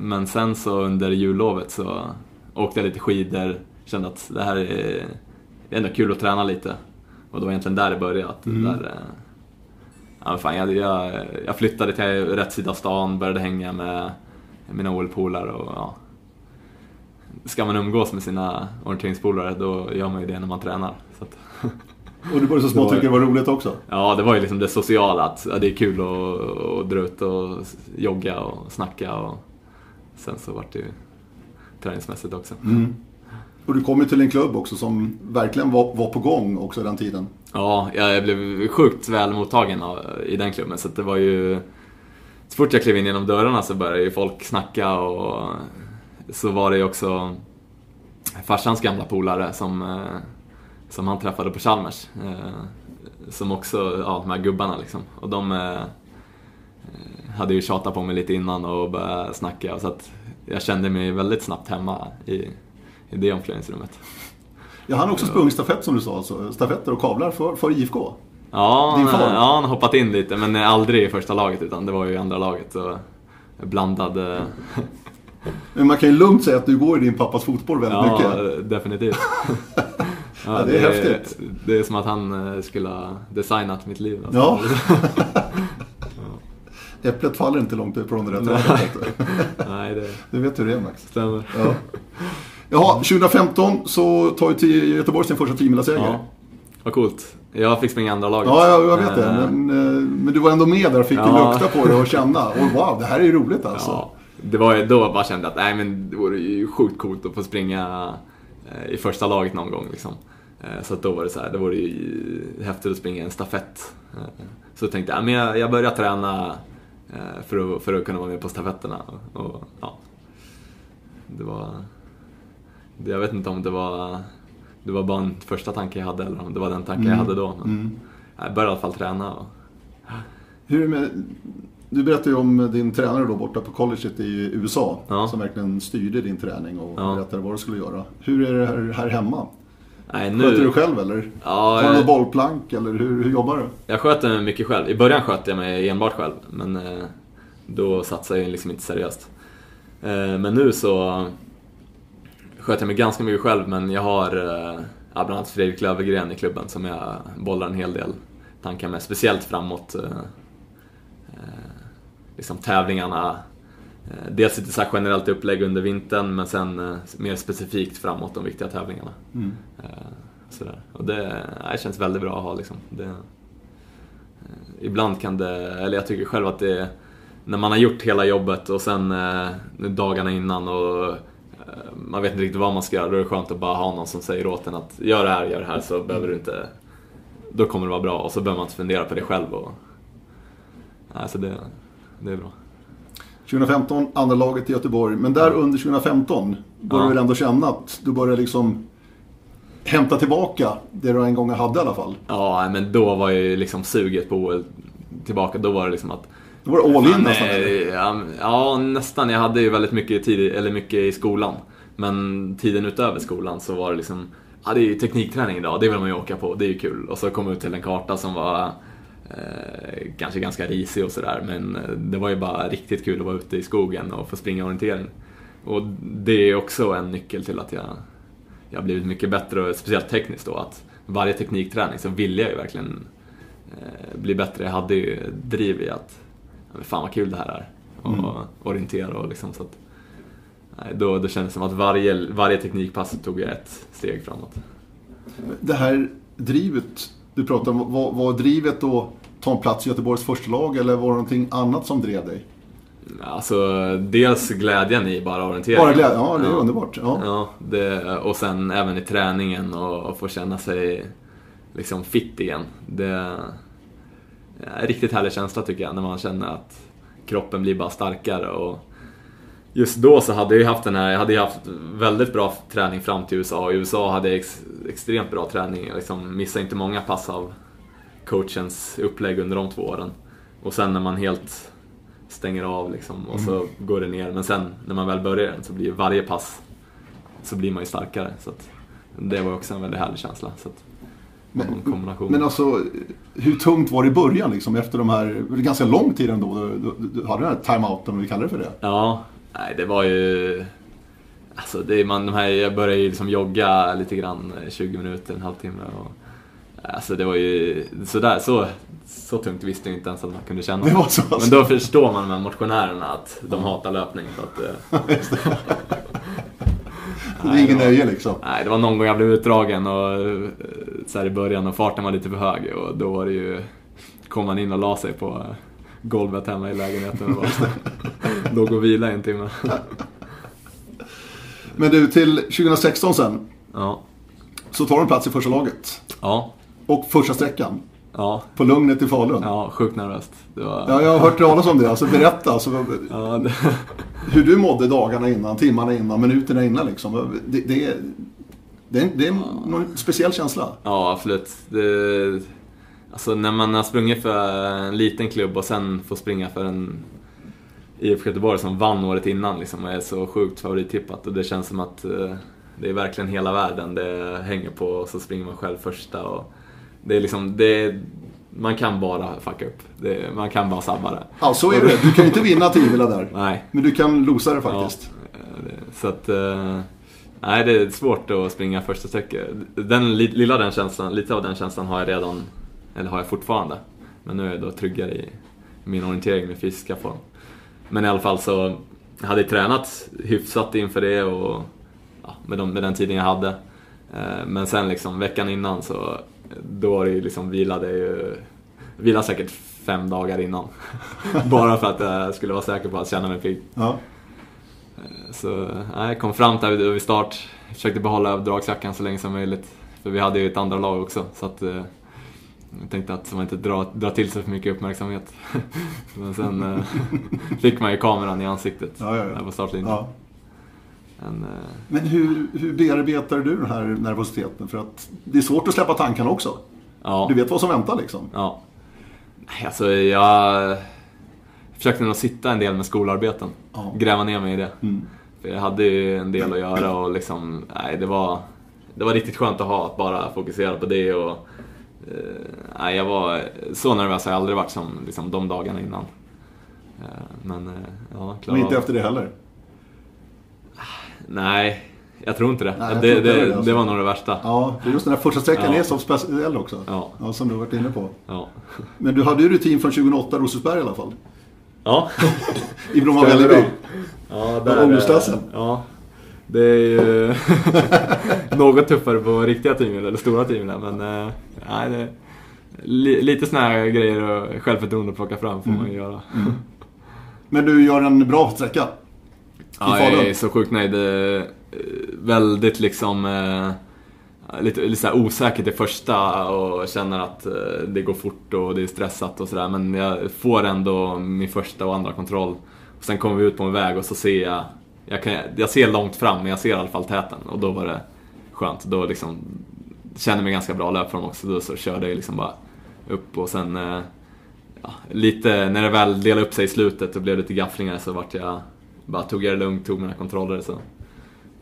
Men sen så under jullovet så åkte jag lite skidor, kände att det här är, det är ändå kul att träna lite. Och det var egentligen där det började. Att Mm. där, eh, ja, fan, jag, jag, jag flyttade till rätt sida av stan, började hänga med mina OL-polare och ja. Ska man umgås med sina orienteringspolare då gör man ju det när man tränar. Och du började så smått tycka det var roligt också? Ja, det var ju liksom det sociala. Att ja, det är kul att, att dra ut och jogga och snacka. Och sen så vart det ju träningsmässigt också. Mm. Och du kom ju till en klubb också som verkligen var, var på gång också den tiden. Ja, jag blev sjukt väl mottagen i den klubben. Så det var ju... Så fort jag klev in genom dörrarna så började ju folk snacka och så var det ju också farsans gamla polare som, eh, som han träffade på Chalmers. eh, Som också, ja de här gubbarna liksom. Och de eh, hade ju tjatat på mig lite innan och började snacka. Så att jag kände mig väldigt snabbt hemma i, i det omklädningsrummet. Jag hann också sprungit stafett som du sa, alltså, stafetter och kavlar för, för IFK. Ja, Din han, far? ja, han har hoppat in lite, men aldrig i första laget utan det var ju i andra laget. Så blandad... eh, Men man kan ju lugnt säga att du går i din pappas fotboll väldigt Ja, mycket. definitivt. Ja, det är häftigt. Det är som att han eh, skulle ha designat mitt liv. alltså. Ja. Äpplet faller inte långt ifrån det rätta. Nej, det Du vet hur det är Max. stämmer. Ja. Jaha, 2015 så tar ju Göteborg sin första tiomilsseger. Ja, Ja. vad coolt. Jag fick springa andra laget. Ja, jag vet det. Eh, Men, eh, men du var ändå med där och fick Ja. lukta på det och känna. Och wow, det här är ju roligt alltså. Ja, det var ju då jag bara kände att nej, men det vore ju sjukt coolt att få springa i första laget någon gång. Liksom. Eh, Så att då var det så här, det vore ju häftigt att springa en stafett. Eh, Så jag tänkte jag, men jag, jag börjar träna eh, för att, för att kunna vara med på stafetterna. Och, ja. Det var... Jag vet inte om det var, det var bara en första tanke jag hade eller om det var den tanken jag hade då. Men Mm. Jag började i alla fall träna. Och, Hur med, du berättade ju om din tränare då borta på colleget i USA. Ja. Som verkligen styrde din träning och Ja. berättade vad du skulle göra. Hur är det här, här hemma? Nej, Sköter du nu, själv eller? ja, Har du något bollplank eller hur, hur jobbar du? Jag sköter mig mycket själv. I början sköt jag mig enbart själv, men eh, då satsade jag liksom inte seriöst. Eh, men nu så sköter jag mig ganska mycket själv, men jag har eh, ja, bland annat Fredrik Löfgren i klubben som jag bollar en hel del tankar med. Speciellt framåt liksom tävlingarna. Eh, dels lite så generellt upplägg under vintern, men sen eh, mer specifikt framåt de viktiga tävlingarna. Mm. Eh, sådär. Och det, det känns väldigt bra att ha liksom. Det, ibland kan det, eller jag tycker själv att det när man har gjort hela jobbet och sen dagarna innan och man vet inte riktigt vad man ska göra, då är det skönt att bara ha någon som säger åt en att gör det här, gör det här så behöver du inte, då kommer det vara bra och så behöver man inte fundera på det själv. Och, nej, så det, det är bra. 2015, andra laget i Göteborg. Men där under 2015 började Ja. du väl ändå känna att du började liksom hämta tillbaka det du en gång hade i alla fall. Ja, men då var ju liksom suget på OL tillbaka. Då var det liksom att Då var det all in nästan. eh, eller? ja, ja, nästan. Jag hade ju väldigt mycket tid, eller mycket i skolan. Men tiden utöver skolan så var det liksom, ja det är ju teknikträning idag, det vill man ju åka på, det är ju kul. Och så kom jag ut till en karta som var eh, kanske ganska risig och sådär, men eh, det var ju bara riktigt kul att vara ute i skogen och få springa orientering. Och det är också en nyckel till att jag, jag har blivit mycket bättre, och speciellt tekniskt då, att varje teknikträning så ville jag ju verkligen eh, bli bättre. Jag hade ju driv i att fan vad kul det här är. Och Mm. orientera och liksom så att, nej, då, då kändes det som att varje, varje teknikpass tog jag ett steg framåt. Det här drivet du pratar om, var, var drivet att ta en plats i Göteborgs första lag eller var det någonting annat som drev dig? Alltså dels glädjen i bara orienteringen. Bara glädje, ja det är underbart. Ja. Ja, det, och sen även i träningen och, och få känna sig liksom fit igen. Det är en riktigt härlig känsla tycker jag, när man känner att kroppen blir bara starkare. Och just då så hade jag ju haft den här, jag hade ju haft väldigt bra träning fram till USA. I USA hade jag ex, extremt bra träning, jag liksom missade inte många pass av coachens upplägg under de två åren. Och sen när man helt stänger av liksom och så går det ner. Men sen när man väl börjar den så blir varje pass så blir man ju starkare. Så att det var också en väldigt härlig känsla. Så att, Men-. Men alltså, hur tungt var det i början liksom? Efter de här, ganska lång tid ändå. Du, du, du hade den här timeouten, om vi kallar det för det. Ja, nej det var ju... Alltså det, är man, de här, jag började ju liksom jogga lite grann, eh, 20 minuter, en halvtimme. Och, alltså det var ju sådär, så, så tungt visste jag inte ens att man kunde känna. Det var så alltså. Men då förstår man med motionärerna att de hatar löpning. Så att, eh, Det är ingen nöje liksom. Nej, det var någon gång jag blev utdragen och eh, så här i början och farten var lite för hög och då var det ju... kom man in och la sig på eh, golvet hemma i lägenheten och låg och vila i en timme. Men du, till 2016 sen. Ja, Så tar du plats i första laget. ja, Och första sträckan. ja, På Lugnet i Falun. Ja. ja sjukt nervöst. Det var... jag har hört talas om det. Alltså berätta. Alltså, Ja, det... hur du mådde dagarna innan, timmarna innan, minuterna innan liksom. Det, det, är, det, är, det är någon speciell känsla. ja absolut. Det... Alltså när man har sprungit för en liten klubb och sen får springa för en IFK Göteborg som vann året innan liksom, och är så sjukt favorittippat och det känns som att eh, det är verkligen hela världen det hänger på och så springer man själv första. Och det är liksom, det är, man kan bara fucka upp. Det, man kan bara sabba det. Ja, så är det. Du kan ju inte vinna tiovila där. Nej. Men du kan losa det faktiskt. Ja, så att... eh, Nej, det är svårt att springa första sträckor. Den li- lilla den känslan, lite av den känslan har jag redan, eller har jag fortfarande. Men nu är jag då tryggare i min orientering med fysiska form. Men i alla fall så jag hade jag tränat hyfsat inför det och ja, med, de, med den tiden jag hade. Eh, Men sen liksom veckan innan så då var det ju liksom vilade ju, vilade säkert fem dagar innan. Bara för att jag skulle vara säker på att känna mig pigg. Ja. Så nej, jag kom fram där vid start, försökte behålla dragsäcken så länge som möjligt. För vi hade ju ett andra lag också, så att eh, jag tänkte att man inte drar, drar till sig för mycket uppmärksamhet. Men sen eh, fick man ju kameran i ansiktet Ja, ja, ja. där på startlinjen. Men, eh, Men hur, hur bearbetar du den här nervositeten? För att det är svårt att släppa tankarna också. Du vet vad som väntar liksom. Ja. Alltså jag försökte nog sitta en del med skolarbeten. Gräva ner mig i det. Mm. För jag hade ju en del att göra och liksom, nej det var, det var riktigt skönt att ha, att bara fokusera på det och eh, nej, jag var, så nervös har jag aldrig varit som liksom, de dagarna innan. Eh, men eh, ja, Men klarade inte efter det heller. Nej, jag tror inte det. Nej, det, det, heller, alltså. det var nog det värsta. Ja, just den här första sträckan Ja. är så speciell också. Ja. Ja, som du har varit inne på. Ja. Men du hade ju rutin från 2008 Rosersberg i alla fall. Ja. I Bromma Vällingby. Ja, Var ungdomsklassen? Ja. Det är ju något tuffare på riktiga team eller stora team men eh, nej, det, li, lite såna här grejer och självförtroende att plocka fram får man ju göra. Men du gör en bra sträcka. Ja, jag är så sjukt nöjd. Eh, Väldigt liksom eh, lite, lite så osäkert i första och känner att det går fort och det är stressat och sådär. Men jag får ändå min första och andra kontroll. Sen kommer vi ut på en väg och så ser jag, jag, kan, jag ser långt fram men jag ser i alla fall täten och då var det skönt. Då liksom, kände mig ganska bra löpform också. Då så körde jag liksom bara upp och sen eh, ja, lite, när det väl delade upp sig i slutet och blev lite gafflingar så vart jag, bara tog jag det lugnt, tog mina kontroller så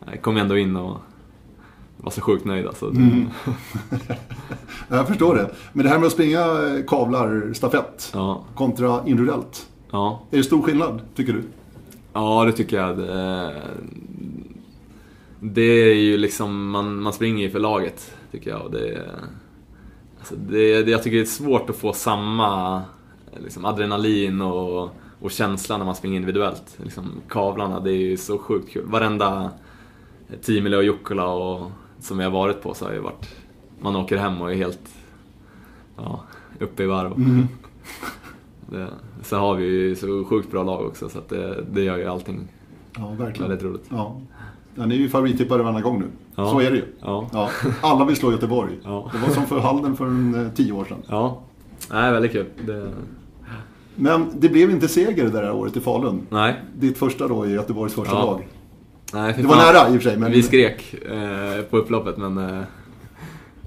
jag kom ändå in och var så sjukt nöjd alltså. Mm. jag förstår det. Men det här med att springa eh, kavlar stafett Ja, kontra individuellt. ja. Är det stor skillnad, tycker du? Ja, det tycker jag. Det, är ju liksom, man, man springer ju för laget, tycker jag. Och det, alltså det, det, jag tycker det är svårt att få samma liksom, adrenalin och, och känsla när man springer individuellt. Liksom, kavlarna, det är ju så sjukt kul. Varenda Timile och Jukkola och, som vi har varit på så har ju varit... Man åker hem och är helt ja, uppe i varv. Mm. Det, så har vi ju så sjukt bra lag också så det, det gör ju allting Ja, verkligen. väldigt roligt. Ja. Ja, ni är ju favorittippare varenda gång nu. Ja. Så är det ju. Ja. Ja. Alla vill slå Göteborg. Ja. Det var som för Halden för en, eh, tio år sedan. Ja. Nej, väldigt kul. Det... Men det blev inte seger det där året i Falun. Nej. Ditt första då i Göteborgs första Ja. lag. Nej, Det var nära i och för sig, men- Vi skrek eh, på upploppet men... Eh,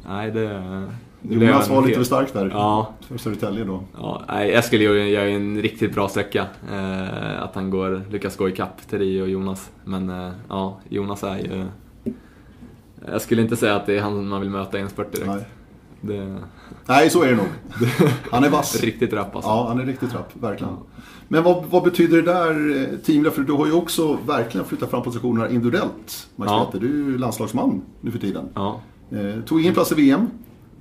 nej, det... Jonas var lite för stark där. Ja. För Södertälje då. ja nej, Eskil gör ju en riktigt bra sträcka. Eh, att han går, lyckas gå ikapp Terry och Jonas. Men eh, ja, Jonas är ju... Jag skulle inte säga att det är han man vill möta i en spurt direkt. Nej. Det Nej, så är det nog. Han är vass. riktigt rapp alltså. Ja, han är riktigt rapp, verkligen. Men vad, vad betyder det där, eh, Timla? För du har ju också verkligen flyttat fram positionerna individuellt. Max Ja. Du är ju landslagsman nu för tiden. Ja. Eh, tog ingen plats i VM,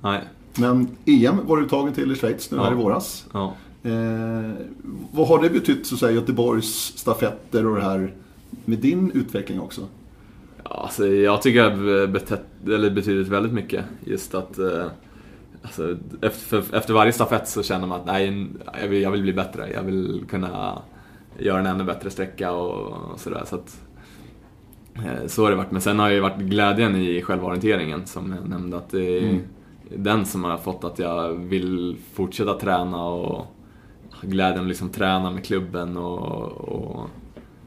Nej. men EM var du uttagen till i Schweiz nu Ja. här i våras. Ja. Eh, vad har det betytt, så att säga, Göteborgs stafetter och det här med din utveckling också? Ja, alltså, jag tycker det har betett, eller betydit väldigt mycket. Just att eh, alltså, efter, efter varje stafett så känner man att nej, jag vill, jag vill bli bättre. Jag vill kunna göra en ännu bättre sträcka och, och sådär. Så, att, eh, så har det varit. Men sen har ju varit glädjen i själva orienteringen som jag nämnde. Att det Mm. Den som har fått att jag vill fortsätta träna och glädjen att liksom träna med klubben och, och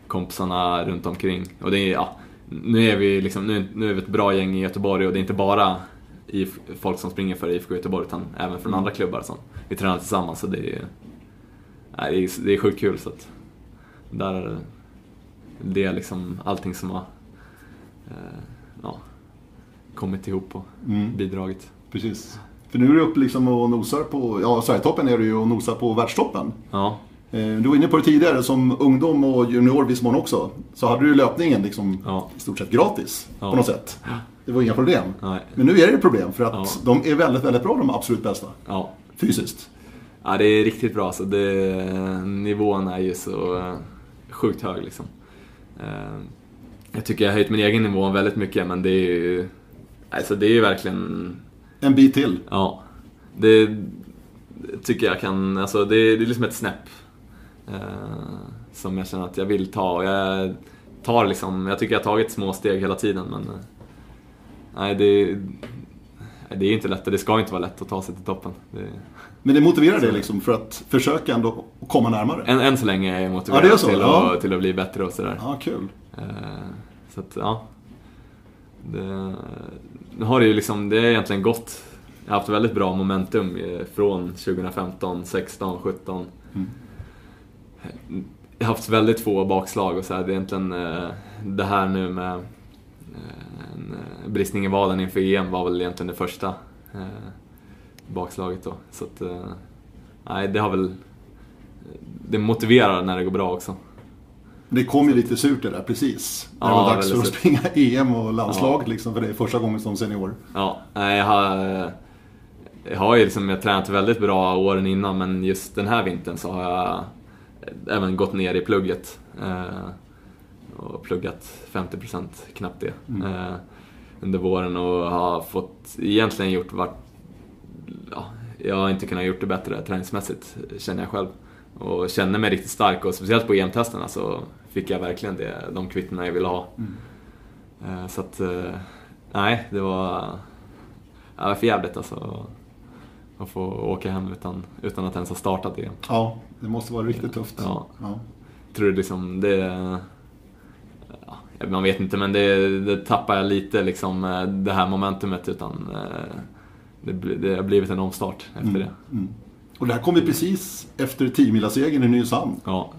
kompisarna runt omkring. Och det är, ja, nu är vi liksom, nu, nu är vi ett bra gäng i Göteborg och det är inte bara IF, folk som springer för IFK Göteborg utan även från andra klubbar som vi tränar tillsammans. Så det är, nej, det är, det är sjukt kul. Så att där är det, det är liksom allting som har eh, ja, kommit ihop och Mm. bidragit. Precis. För nu är du uppe liksom och nosar på, ja Sverigetoppen är du ju och nosar på världstoppen. Ja, Eh, Du var inne på det tidigare, som ungdom och junior viss mån också. Så hade du löpningen liksom Ja. i stort sett gratis Ja. på något sätt. Det var inga problem. nej, Men nu är det problem för att Ja. de är väldigt, väldigt bra de absolut bästa. ja. Fysiskt. Ja, det är riktigt bra. Så det, nivån är ju så eh, sjukt hög liksom. Eh, Jag tycker jag har höjt min egen nivå väldigt mycket, men det är ju... Alltså det är ju verkligen... En bit till. Ja. Det tycker jag kan... Alltså det är, det är liksom ett snäpp. eh, Som jag känner att jag vill ta. Jag tar liksom... Jag tycker jag har tagit små steg hela tiden, men... eh, Nej, det... Det är inte lätt och det ska inte vara lätt att ta sig till toppen. Det, Men det motiverar dig liksom för att försöka ändå komma närmare. Än, än så länge är jag Ja, motiverad det är till, ja. att, till att bli bättre och sådär. Ja, kul. Eh, så att, ja. Det, nu har det ju liksom, det har egentligen gått. Jag har haft väldigt bra momentum eh, från 2015, 16, 17. Mm. Jag har haft väldigt få bakslag och så här, det är egentligen eh, det här nu med eh, en bristning i vaden inför EM var väl egentligen det första bakslaget då. Så att, nej, det har väl, det motiverar när det går bra också. Det kom ju lite surt det där precis. Det Ja, var dags för att väldigt springa EM och landslag liksom för det är första gången som senior. Ja, jag har, jag har ju liksom, jag tränat väldigt bra åren innan men just den här vintern så har jag även gått ner i plugget. Eh, och pluggat 50% knappt det. Mm. Eh, under våren och har fått egentligen gjort vart... Ja, jag har inte kunnat gjort det bättre träningsmässigt känner jag själv. Och känner mig riktigt stark och speciellt på EM-testerna så fick jag verkligen det, de kvittona jag ville ha. Mm. Eh, Så att, eh, nej, det var, det var för jävligt alltså. Att få åka hem utan, utan att ens ha startat igen. Ja, det måste vara riktigt tufft. Ja. Ja. tror liksom, det... Man vet inte, men det, det tappar jag lite liksom eh, det här momentumet utan det, det har blivit en omstart efter det. Mm. Och det här kom ju precis efter 10-milarsegern i Nynäshamn. Ja.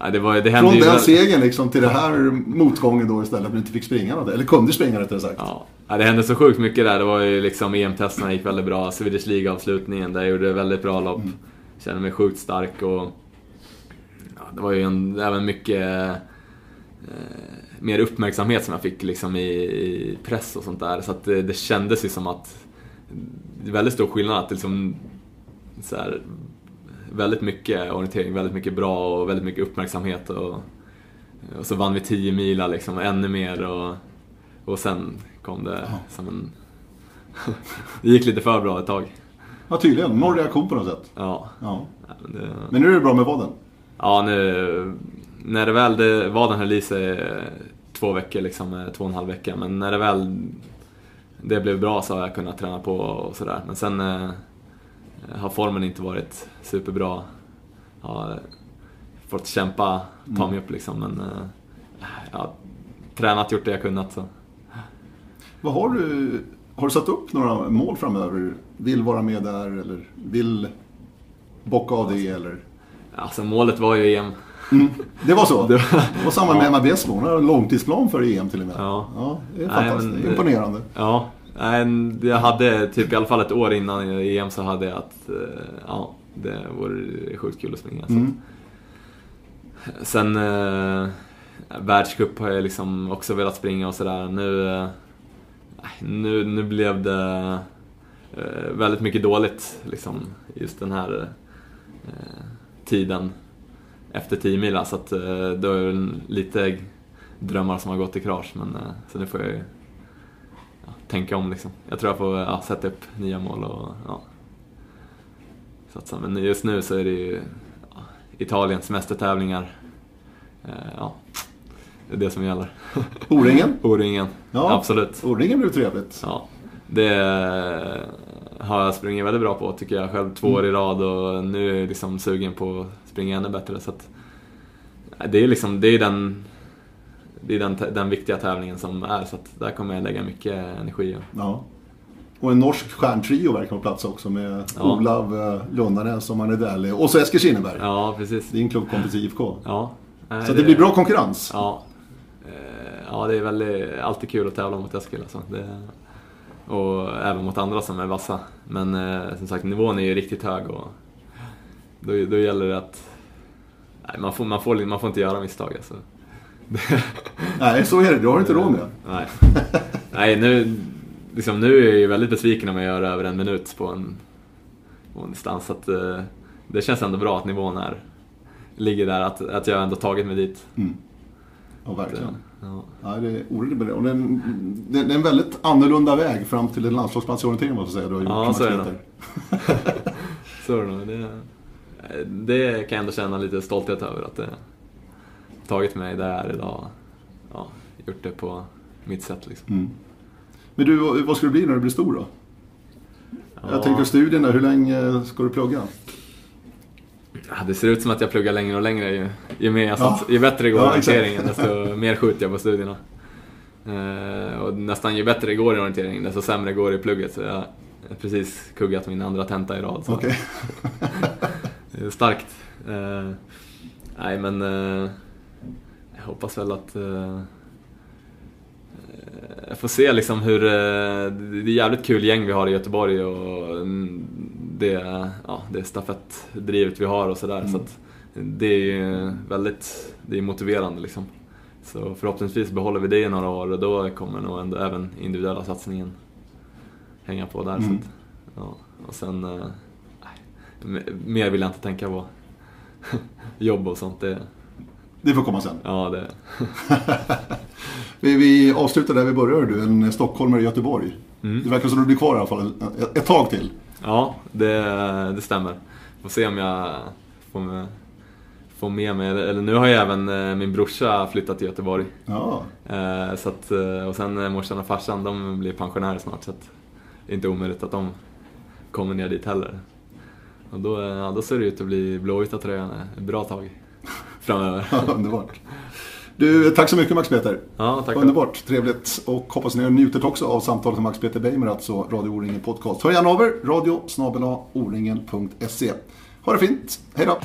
Ja det, var, det hände Från ju den segern liksom till det här motgången då istället, att du inte fick springa något, eller kunde springa rättare sagt. Ja. ja, det hände så sjukt mycket där. Det var ju liksom EM-testerna gick väldigt bra, Swedish League-avslutningen där jag gjorde väldigt bra lopp. Mm. Kände mig sjukt stark och ja, det var ju en, även mycket eh, mer uppmärksamhet som jag fick liksom i, i press och sånt där. Så att det, det kändes ju som att det är väldigt stor skillnad att liksom så här, väldigt mycket orientering, väldigt mycket bra och väldigt mycket uppmärksamhet. Och, och så vann vi 10 mila liksom, ännu mer och, och sen kom det ja. som en... det gick lite för bra ett tag. Ja, tydligen. Någon reaktion på något sätt. Ja. ja. Men, det... Men nu är det bra med vaden? Ja, nu... När det väl... Det, vaden höll i sig två veckor, liksom, två och en halv vecka. Men när det väl det blev bra så har jag kunnat träna på och sådär. Men sen eh, har formen inte varit superbra. Jag har fått kämpa, ta mig upp liksom. Men eh, jag har tränat, gjort det jag kunnat. Så. Vad har du, har du satt upp några mål framöver? Vill vara med där eller vill bocka av det eller? Alltså målet var ju EM. Mm, det var så? Det var, samma ja. med. Hon har en långtidsplan för EM till och med. Ja. ja det är fantastiskt. Nej, men, imponerande. Ja, jag hade typ i alla fall ett år innan EM så hade jag att eh, ja, det vore sjukt kul att springa. Mm. Sen eh, världscup har jag liksom också velat springa och sådär. Nu, eh, nu, nu blev det eh, väldigt mycket dåligt liksom just den här eh, tiden efter 10 mila så att eh, det är lite drömmar som har gått i krasch men eh, så nu får jag tänka om liksom. Jag tror jag får ja, sätta upp nya mål och ja, satsa. Men just nu så är det ju ja, Italiens mästertävlingar. Eh, ja, det är det som gäller. O-ringen? O-ringen, ja, absolut. O-ringen blir trevligt. Ja, det har jag sprungit väldigt bra på tycker jag själv. Två år i rad och nu är jag liksom sugen på att springa ännu bättre. Så att, det är liksom, det är den det är den, den viktiga tävlingen som är så att där kommer jag lägga mycket energi. Ja. Och en norsk stjärntrio verkar på plats också med ja. Olav eh, Lundarnäs och Manne Dählie och så Eskil Kinneberg. Ja, precis. Din klubbkompis IFK. Ja. så det, det, blir bra konkurrens. Ja. Eh, ja, det är väldigt, alltid kul att tävla mot Eskil alltså. Det, och även mot andra som är vassa. Men eh, som sagt, nivån är ju riktigt hög och då, då gäller det att... Nej, man, får, man, får, man får inte göra misstag alltså. Nej, så är det. Du har inte råd med. Nej, Nej nu, liksom, nu är jag ju väldigt besviken om jag gör över en minut på en, på en distans. Att, uh, det känns ändå bra att nivån är, ligger där, att, att jag ändå tagit mig dit. Mm. Ja, verkligen. Att, ja. Ja, det är oerhört Och det är, en, det är en väldigt annorlunda väg fram till en landslagsplatsorientering måste jag säga. Du har ja, så är det Så är det nog. Det, det kan jag ändå känna lite stolthet över. att det, tagit mig där jag är idag. Ja, gjort det på mitt sätt liksom. Mm. Men du, vad ska du bli när du blir stor då? Ja. Jag tänker studierna, hur länge ska du plugga? Ja, det ser ut som att jag pluggar längre och längre ju, ju, mer jag ja. ju bättre det går i orienteringen desto mer skjuter jag på studierna. Eh, och nästan ju bättre det går i orienteringen desto sämre går det i plugget. Så jag har precis kuggat min andra tenta i rad. Okay. starkt. Eh, nej men eh, hoppas väl att uh, jag får se liksom hur, uh, det är jävligt kul gäng vi har i Göteborg och det, ja, det stafettdrivet vi har och sådär. Mm. Så det är väldigt det är motiverande liksom. Så förhoppningsvis behåller vi det i några år och då kommer nog ändå även individuella satsningen hänga på där. Mm. Så att, ja. Och sen, uh, mer vill jag inte tänka på. Jobb och sånt, det, det får komma sen. Ja, det. vi, vi avslutar där vi började du, en stockholmare i Göteborg. Mm. Det verkar som att du blir kvar i alla fall ett, ett tag till. Ja, det, det stämmer. Får se om jag får med, får med mig, eller nu har ju även eh, min brorsa flyttat till Göteborg. Ja. Eh, så att, eh, och sen morsan och farsan, de blir pensionärer snart så att det är inte omöjligt att de kommer ner dit heller. Och då, ja, då ser det ut att bli blåvita tröjan ett bra tag. Framöver. Underbart. Du, tack så mycket Max Peter. Ja, tack. Underbart, trevligt. Och hoppas ni har njutit också av samtalet med Max Peter Beimer, alltså Radio O-ringen Podcast. Hör gärna av er, radio o-ringen.se. Ha det fint, hej då!